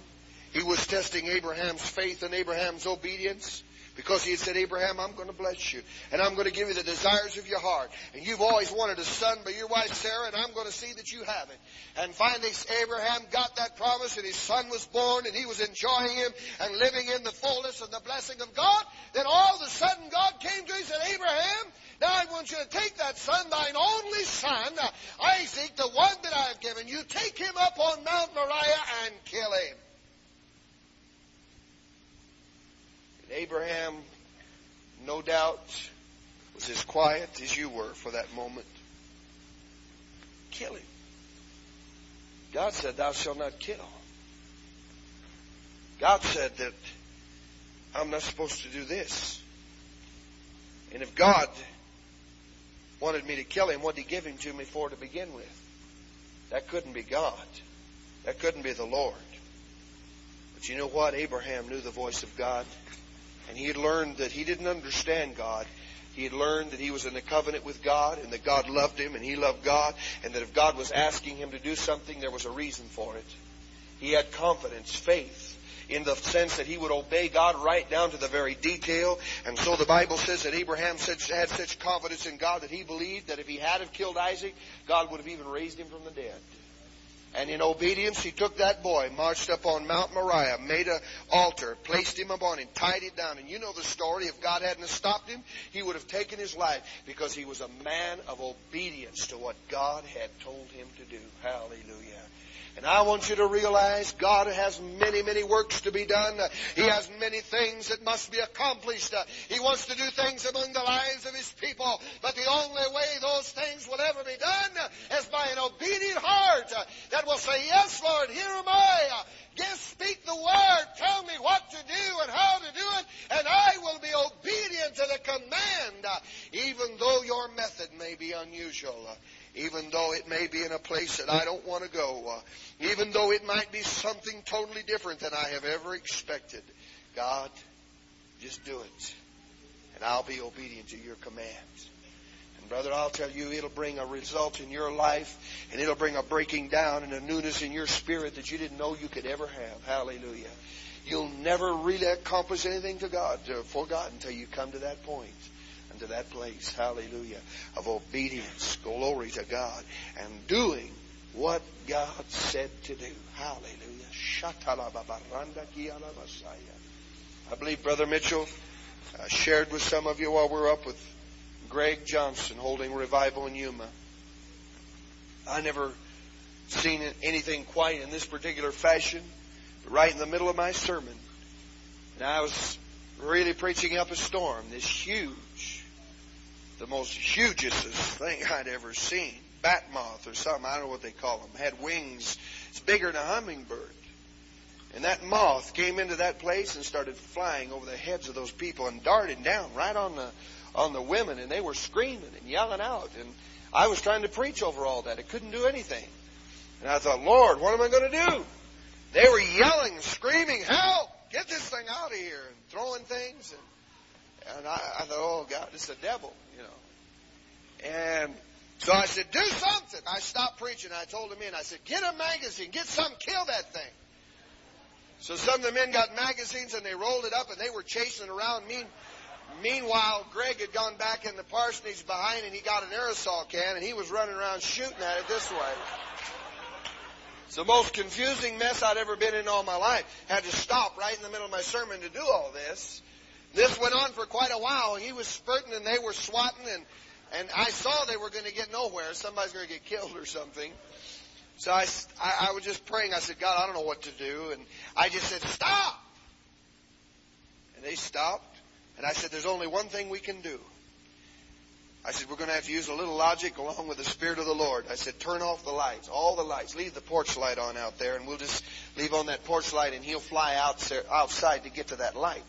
He was testing Abraham's faith and Abraham's obedience. Because he had said, Abraham, I'm going to bless you. And I'm going to give you the desires of your heart. And you've always wanted a son by your wife Sarah, and I'm going to see that you have it. And finally, Abraham got that promise, and his son was born, and he was enjoying him and living in the fullness and the blessing of God. Then all of a sudden, God came to him and said, Abraham, now I want you to take that son, thine only son, Isaac, the one that I have given you, take him up on Mount Moriah and kill him. Abraham, no doubt, was as quiet as you were for that moment. Kill him. God said, Thou shalt not kill. God said that I'm not supposed to do this. And if God wanted me to kill him, what did he give him to me for to begin with? That couldn't be God. That couldn't be the Lord. But you know what? Abraham knew the voice of God. And he had learned that he didn't understand God. He had learned that he was in a covenant with God and that God loved him and he loved God and that if God was asking him to do something, there was a reason for it. He had confidence, faith, in the sense that he would obey God right down to the very detail. And so the Bible says that Abraham had such confidence in God that he believed that if he had have killed Isaac, God would have even raised him from the dead. And in obedience, he took that boy, marched up on Mount Moriah, made an altar, placed him upon him, tied it down. And you know the story. If God hadn't stopped him, he would have taken his life because he was a man of obedience to what God had told him to do. Hallelujah. And I want you to realize God has many, many works to be done. He has many things that must be accomplished. He wants to do things among the lives of His people. But the only way those things will ever be done is by an obedient heart say, Yes, Lord, here am I. Just speak the word. Tell me what to do and how to do it, and I will be obedient to the command, even though your method may be unusual even though it may be in a place that I don't want to go, uh, even though it might be something totally different than I have ever expected. God, just do it, and I'll be obedient to your commands. And brother, I'll tell you, it'll bring a result in your life, and it'll bring a breaking down and a newness in your spirit that you didn't know you could ever have. Hallelujah. You'll never really accomplish anything to God, for God, until you come to that point to that place, hallelujah, of obedience, glory to God, and doing what God said to do. Hallelujah. I believe Brother Mitchell uh, shared with some of you while we were up with Greg Johnson holding revival in Yuma. I never seen anything quite in this particular fashion, but right in the middle of my sermon, and I was really preaching up a storm, this huge the most hugest thing [LAUGHS] I'd ever seen. bat moth or something. I don't know what they call them. Had wings. It's bigger than a hummingbird. And that moth came into that place and started flying over the heads of those people and darted down right on the on the women, and they were screaming and yelling out. And I was trying to preach over all that. It couldn't do anything. And I thought, Lord, what am I going to do? They were yelling, screaming, help! Get this thing out of here! And throwing things. And, and I, I thought, oh, God, it's the devil, you know. And so I said, do something. I stopped preaching. I told the men, I said, get a magazine. Get something. Kill that thing. So some of the men got magazines and they rolled it up and they were chasing around. me. Meanwhile, Greg had gone back in the parsonage behind and he got an aerosol can and he was running around shooting at it this way. It's the most confusing mess I'd ever been in all my life. Had to stop right in the middle of my sermon to do all this. This went on for quite a while. He was spurting and they were swatting and, and I saw they were going to get nowhere. Somebody's going to get killed or something. So I, I, I was just praying. I said, God, I don't know what to do. And I just said, stop. And they stopped. And I said, there's only one thing we can do. I said, we're going to have to use a little logic along with the Spirit of the Lord. I said, turn off the lights, all the lights. Leave the porch light on out there, and we'll just leave on that porch light, and he'll fly out outside to get to that light.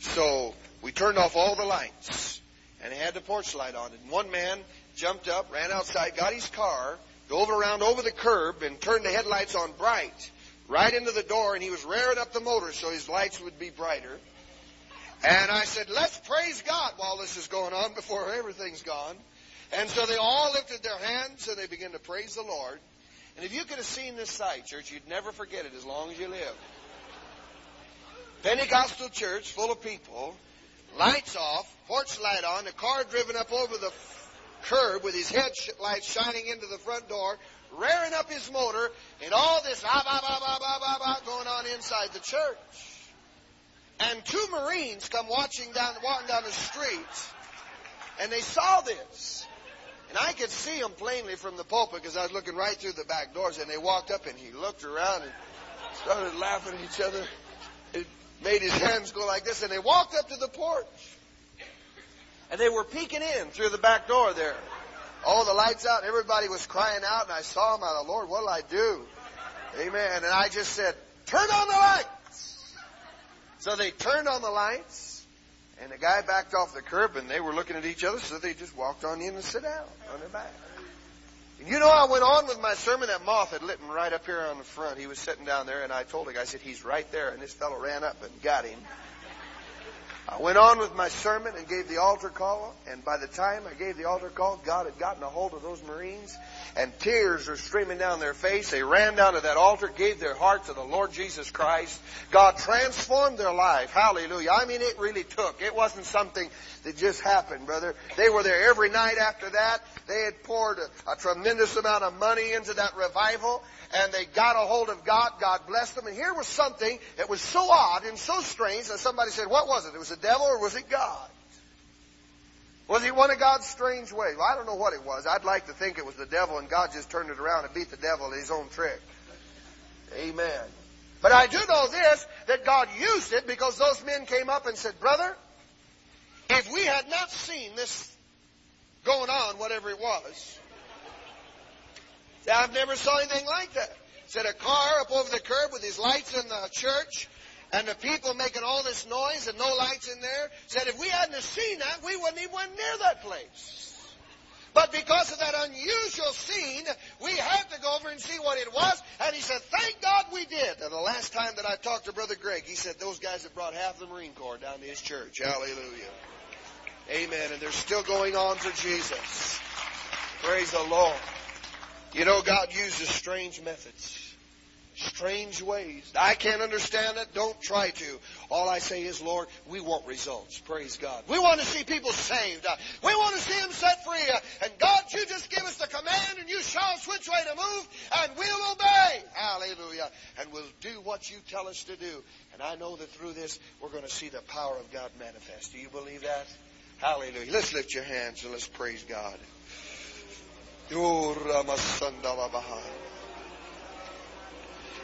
So we turned off all the lights, and he had the porch light on. And one man jumped up, ran outside, got his car, drove around over the curb, and turned the headlights on bright, right into the door, and he was rearing up the motor so his lights would be brighter. And I said, let's praise God while this is going on before everything's gone. And so they all lifted their hands and they began to praise the Lord. And if you could have seen this sight, church, you'd never forget it as long as you live. Pentecostal church full of people, lights off, porch light on, the car driven up over the curb with his headlights shining into the front door, rearing up his motor, and all this ah, bah, bah, bah, bah, bah, bah, going on inside the church and two Marines come watching down, walking down the street, and they saw this. And I could see them plainly from the pulpit because I was looking right through the back doors, and they walked up, and he looked around and started laughing at each other. It made his hands go like this, and they walked up to the porch. And they were peeking in through the back door there. All the lights out, and everybody was crying out, and I saw them. I thought, Lord, what'll I do? Amen. And I just said, turn on the light. So they turned on the lights, and the guy backed off the curb, and they were looking at each other, so they just walked on in and sat down on their back. And you know, I went on with my sermon. That moth had lit him right up here on the front. He was sitting down there, and I told the guy, I said, he's right there. And this fellow ran up and got him. I went on with my sermon and gave the altar call, and by the time I gave the altar call, God had gotten a hold of those Marines, and tears were streaming down their face. They ran down to that altar, gave their heart to the Lord Jesus Christ. God transformed their life. Hallelujah. I mean, it really took. It wasn't something that just happened, brother. They were there every night after that. They had poured a, a tremendous amount of money into that revival, and they got a hold of God. God blessed them. And here was something that was so odd and so strange that somebody said, what was it? It was the devil or was it God? Was he one of God's strange ways? Well, I don't know what it was. I'd like to think it was the devil and God just turned it around and beat the devil at his own trick. Amen. But I do know this, that God used it because those men came up and said, brother, if we had not seen this going on, whatever it was, I've never saw anything like that. Said a car up over the curb with his lights in the church, and the people making all this noise and no lights in there. Said if we hadn't seen that, we wouldn't even went near that place. But because of that unusual scene, we had to go over and see what it was. And he said, thank God we did. And the last time that I talked to Brother Greg, he said those guys have brought half the Marine Corps down to his church. Hallelujah. Amen. And they're still going on for Jesus. Praise the Lord. You know, God uses strange methods, strange ways. I can't understand it. Don't try to. All I say is, Lord, we want results. Praise God. We want to see people saved. Uh, we want to see them set free. Uh, and God, you just give us the command and you show us which way to move and we'll obey. Hallelujah. And we'll do what you tell us to do. And I know that through this, we're going to see the power of God manifest. Do you believe that? Hallelujah. Let's lift your hands and let's praise God.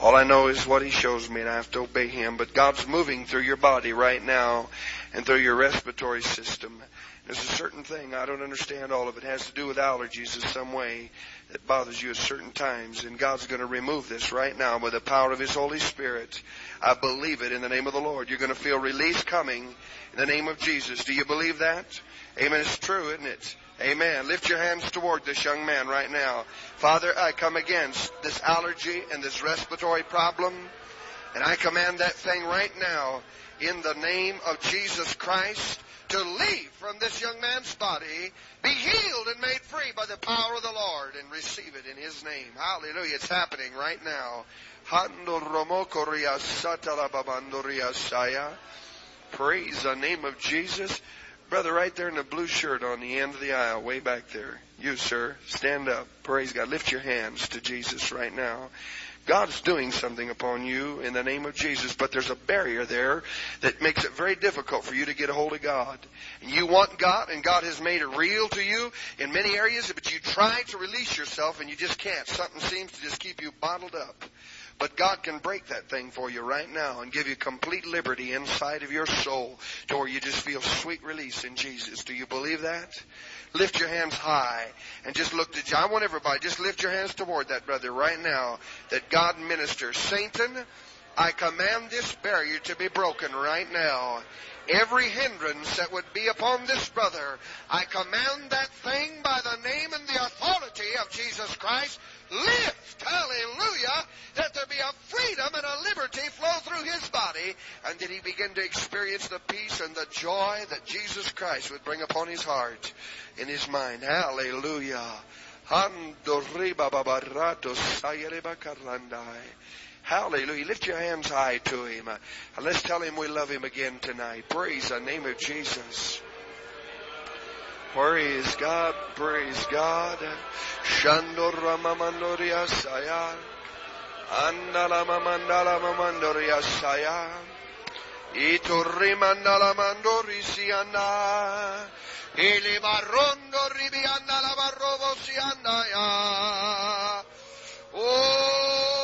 All I know is what He shows me and I have to obey Him. But God's moving through your body right now and through your respiratory system. There's a certain thing, I don't understand all of it, it has to do with allergies in some way that bothers you at certain times. And God's going to remove this right now with the power of His Holy Spirit. I believe it in the name of the Lord. You're going to feel release coming in the name of Jesus. Do you believe that? Amen. It's true, isn't it? Amen. Lift your hands toward this young man right now. Father, I come against this allergy and this respiratory problem. And I command that thing right now in the name of Jesus Christ to leave from this young man's body, be healed and made free by the power of the Lord, and receive it in His name. Hallelujah. It's happening right now. Praise the name of Jesus. Brother, right there in the blue shirt on the end of the aisle, way back there. You, sir, stand up. Praise God. Lift your hands to Jesus right now. God's doing something upon you in the name of Jesus, but there's a barrier there that makes it very difficult for you to get a hold of God. And you want God, and God has made it real to you in many areas, but you try to release yourself and you just can't. Something seems to just keep you bottled up. But God can break that thing for you right now and give you complete liberty inside of your soul to where you just feel sweet release in Jesus. Do you believe that? Lift your hands high and just look to, I want everybody, just lift your hands toward that brother right now that God ministers. Satan, I command this barrier to be broken right now. Every hindrance that would be upon this brother, I command that thing by the name and the authority of Jesus Christ lift, hallelujah, that there be a freedom and a liberty flow through his body, and that he begin to experience the peace and the joy that Jesus Christ would bring upon his heart, in his mind. Hallelujah. Hallelujah. Lift your hands high to him. Uh, and let's tell him we love him again tonight. Praise the name of Jesus. Praise God, praise God. Shandora mamandoria saya. Andala mamandala mamandoria saya. Iturri mandala mandori sianda. Ili barrondo ribianda la barrobo sianda ya. Oh,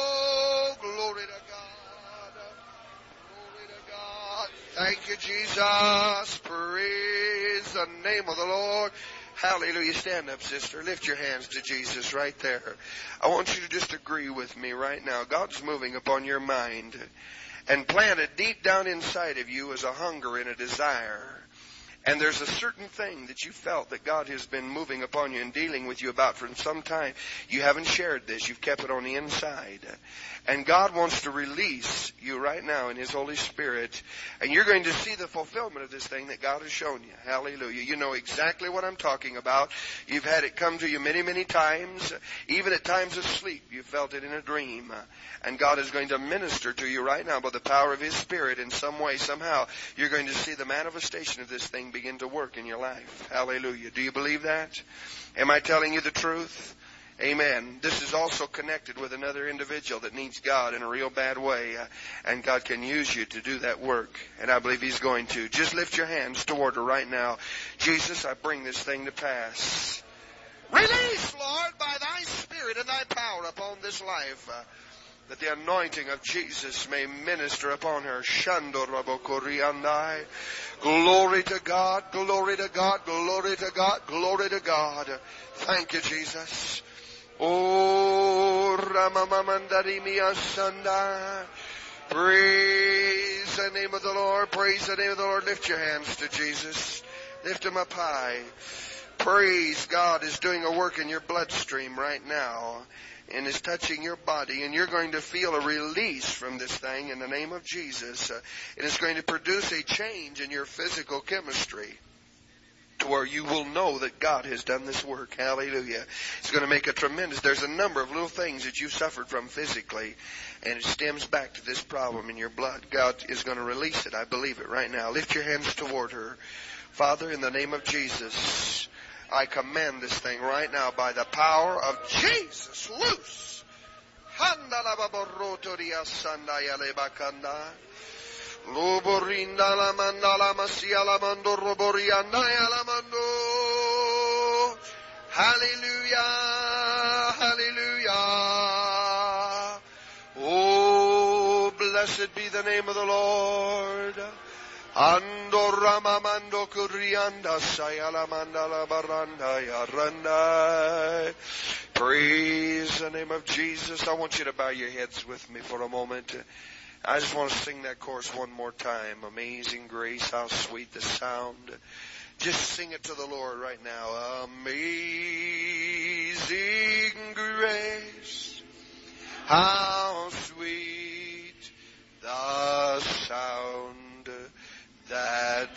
Thank you, Jesus. Praise the name of the Lord. Hallelujah. Stand up, sister. Lift your hands to Jesus right there. I want you to just agree with me right now. God's moving upon your mind and planted deep down inside of you is a hunger and a desire. And there's a certain thing that you felt that God has been moving upon you and dealing with you about for some time. You haven't shared this. You've kept it on the inside. And God wants to release you right now in His Holy Spirit. And you're going to see the fulfillment of this thing that God has shown you. Hallelujah. You know exactly what I'm talking about. You've had it come to you many, many times. Even at times of sleep, you felt it in a dream. And God is going to minister to you right now by the power of His Spirit in some way, somehow. You're going to see the manifestation of this thing begin to work in your life. Hallelujah. Do you believe that? Am I telling you the truth? Amen. This is also connected with another individual that needs God in a real bad way, uh, and God can use you to do that work, and I believe He's going to. Just lift your hands toward her right now. Jesus, I bring this thing to pass. Release, Lord, by Thy Spirit and Thy power upon this life. Uh, that the anointing of Jesus may minister upon her. Glory to God, glory to God, glory to God, glory to God. Thank you, Jesus. Oh, Ramamamandarimia Sanda. Praise the name of the Lord. Praise the name of the Lord. Lift your hands to Jesus. Lift them up high. Praise God is doing a work in your bloodstream right now and is touching your body and you're going to feel a release from this thing in the name of Jesus. Uh, it is going to produce a change in your physical chemistry to where you will know that God has done this work. Hallelujah. It's going to make a tremendous, there's a number of little things that you suffered from physically, and it stems back to this problem in your blood. God is going to release it. I believe it right now. Lift your hands toward her. Father, in the name of Jesus, I command this thing right now by the power of Jesus. Loose. Luborinda la manda la masia la mando roborianda la mando. Hallelujah. Hallelujah. Oh, blessed be the name of the Lord. Ando ramamando kurianda sayalamanda la baranda yaranda. Praise the name of Jesus. I want you to bow your heads with me for a moment. I just want to sing that chorus one more time. Amazing grace, how sweet the sound. Just sing it to the Lord right now. Amazing grace, how sweet the sound that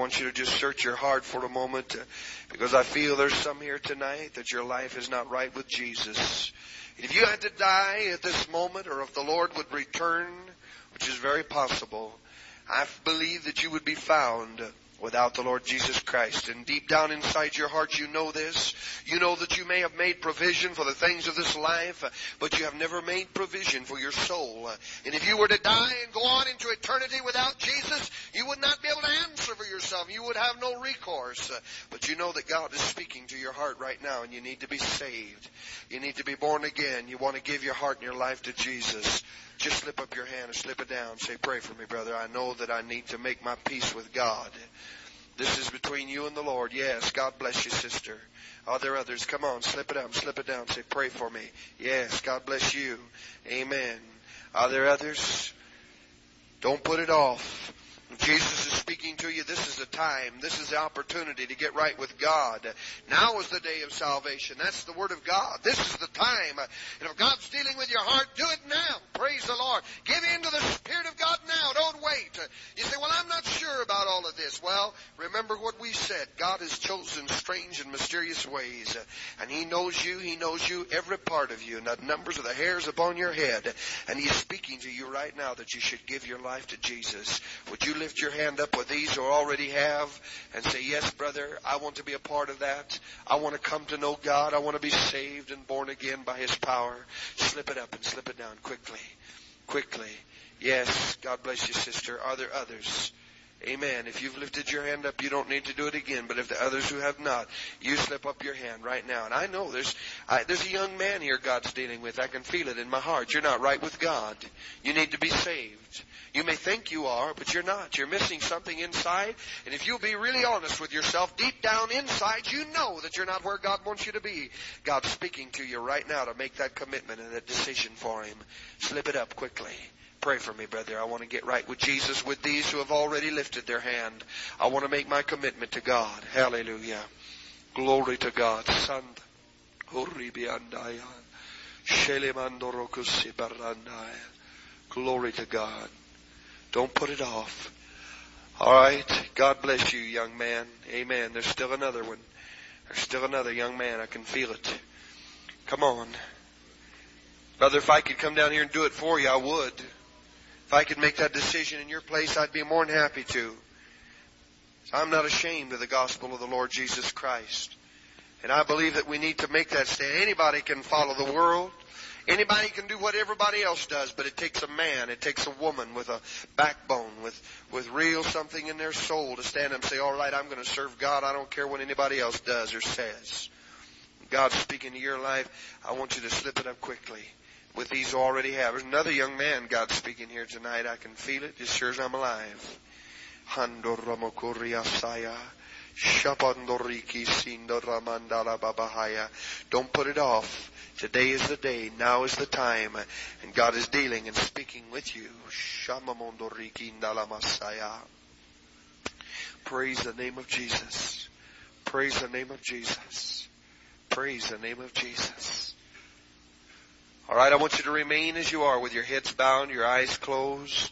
want you to just search your heart for a moment because I feel there's some here tonight that your life is not right with Jesus. If you had to die at this moment or if the Lord would return, which is very possible, I believe that you would be found without the Lord Jesus Christ. And deep down inside your heart, you know this. You know that you may have made provision for the things of this life, but you have never made provision for your soul. And if you were to die and go on into eternity without Jesus, you would not be able to answer for yourself. You would have no recourse. Uh, but you know that God is speaking to your heart right now, and you need to be saved. You need to be born again. You want to give your heart and your life to Jesus just slip up your hand and slip it down. Say, pray for me, brother. I know that I need to make my peace with God. This is between you and the Lord. Yes, God bless you, sister. Are there others? Come on, slip it up, slip it down. Say, pray for me. Yes, God bless you. Amen. Are there others? Don't put it off. Jesus is speaking to you. This is the time. This is the opportunity to get right with God. Now is the day of salvation. That's the Word of God. This is the time. And if God's dealing with your heart, do it now. Praise the Lord. Give in to the Spirit of God now. Don't wait. You say, well, I'm not sure about all of this. Well, remember what we said. God has chosen strange and mysterious ways. And He knows you. He knows you, every part of you, and the numbers of the hairs upon your head. And He's speaking to you right now that you should give your life to Jesus. Would you lift your hand up with these who already have and say, Yes, brother, I want to be a part of that. I want to come to know God. I want to be saved and born again by His power. Slip it up and slip it down quickly. Quickly. Yes, God bless you, sister. Are there others? Amen. If you've lifted your hand up, you don't need to do it again. But if the others who have not, you slip up your hand right now. And I know there's I, there's a young man here God's dealing with. I can feel it in my heart. You're not right with God. You need to be saved. You may think you are, but you're not. You're missing something inside. And if you'll be really honest with yourself, deep down inside, you know that you're not where God wants you to be. God's speaking to you right now to make that commitment and that decision for Him. Slip it up quickly. Pray for me, brother. I want to get right with Jesus with these who have already lifted their hand. I want to make my commitment to God. Hallelujah. Glory to God. Sand. Glory to God. Don't put it off. All right. God bless you, young man. Amen. There's still another one. There's still another young man. I can feel it. Come on. Brother, if I could come down here and do it for you, I would. If I could make that decision in your place, I'd be more than happy to. I'm not ashamed of the gospel of the Lord Jesus Christ. And I believe that we need to make that stand. Anybody can follow the world. Anybody can do what everybody else does, but it takes a man, it takes a woman with a backbone, with, with real something in their soul to stand up and say, all right, I'm going to serve God. I don't care what anybody else does or says. God's speaking to your life, I want you to slip it up quickly with these already have. There's another young man God's speaking here tonight. I can feel it as sure as I'm alive. Don't put it off. Today is the day. Now is the time. And God is dealing and speaking with you. Praise the name of Jesus. Praise the name of Jesus. Praise the name of Jesus. All right, I want you to remain as you are with your heads bowed, your eyes closed.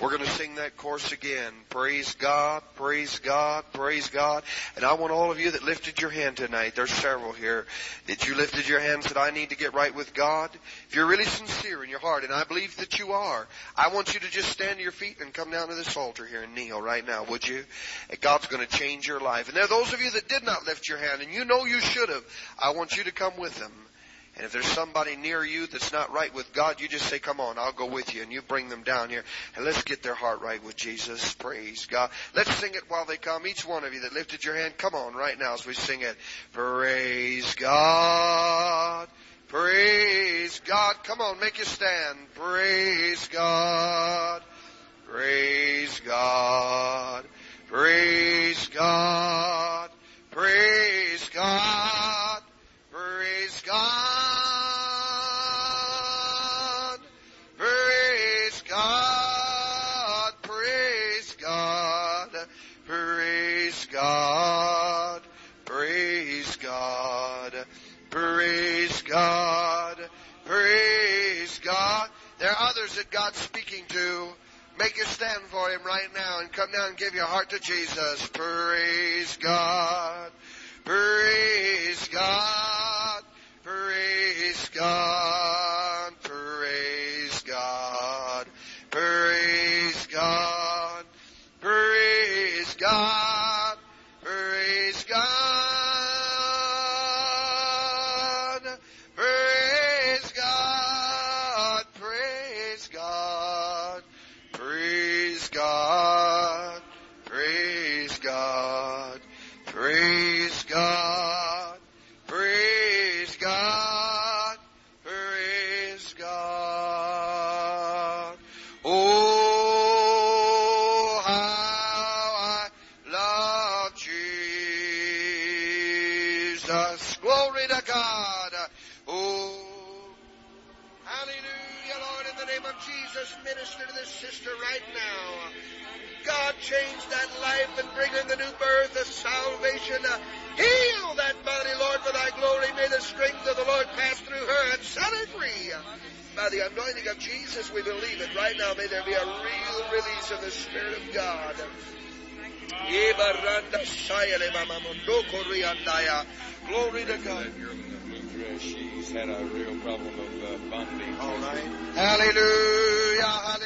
We're going to sing that chorus again. Praise God, praise God, praise God. And I want all of you that lifted your hand tonight, there's several here, that you lifted your hand and said, I need to get right with God. If you're really sincere in your heart, and I believe that you are, I want you to just stand to your feet and come down to this altar here and kneel right now, would you? And God's going to change your life. And there are those of you that did not lift your hand, and you know you should have. I want you to come with them. And if there's somebody near you that's not right with God, you just say, come on, I'll go with you. And you bring them down here. And let's get their heart right with Jesus. Praise God. Let's sing it while they come. Each one of you that lifted your hand, come on right now as we sing it. Praise God. Praise God. Come on, make you stand. Praise God. Praise God. Praise God. Make a stand for Him right now and come down and give your heart to Jesus. Praise God. Praise God. Praise God. Of salvation. Uh, heal that body, Lord, for thy glory. May the strength of the Lord pass through her and set her free. By the anointing of Jesus, we believe it. Right now, may there be a real release of the Spirit of God. Glory to God.
She's had a real problem of uh, vomiting.
All right. Hallelujah.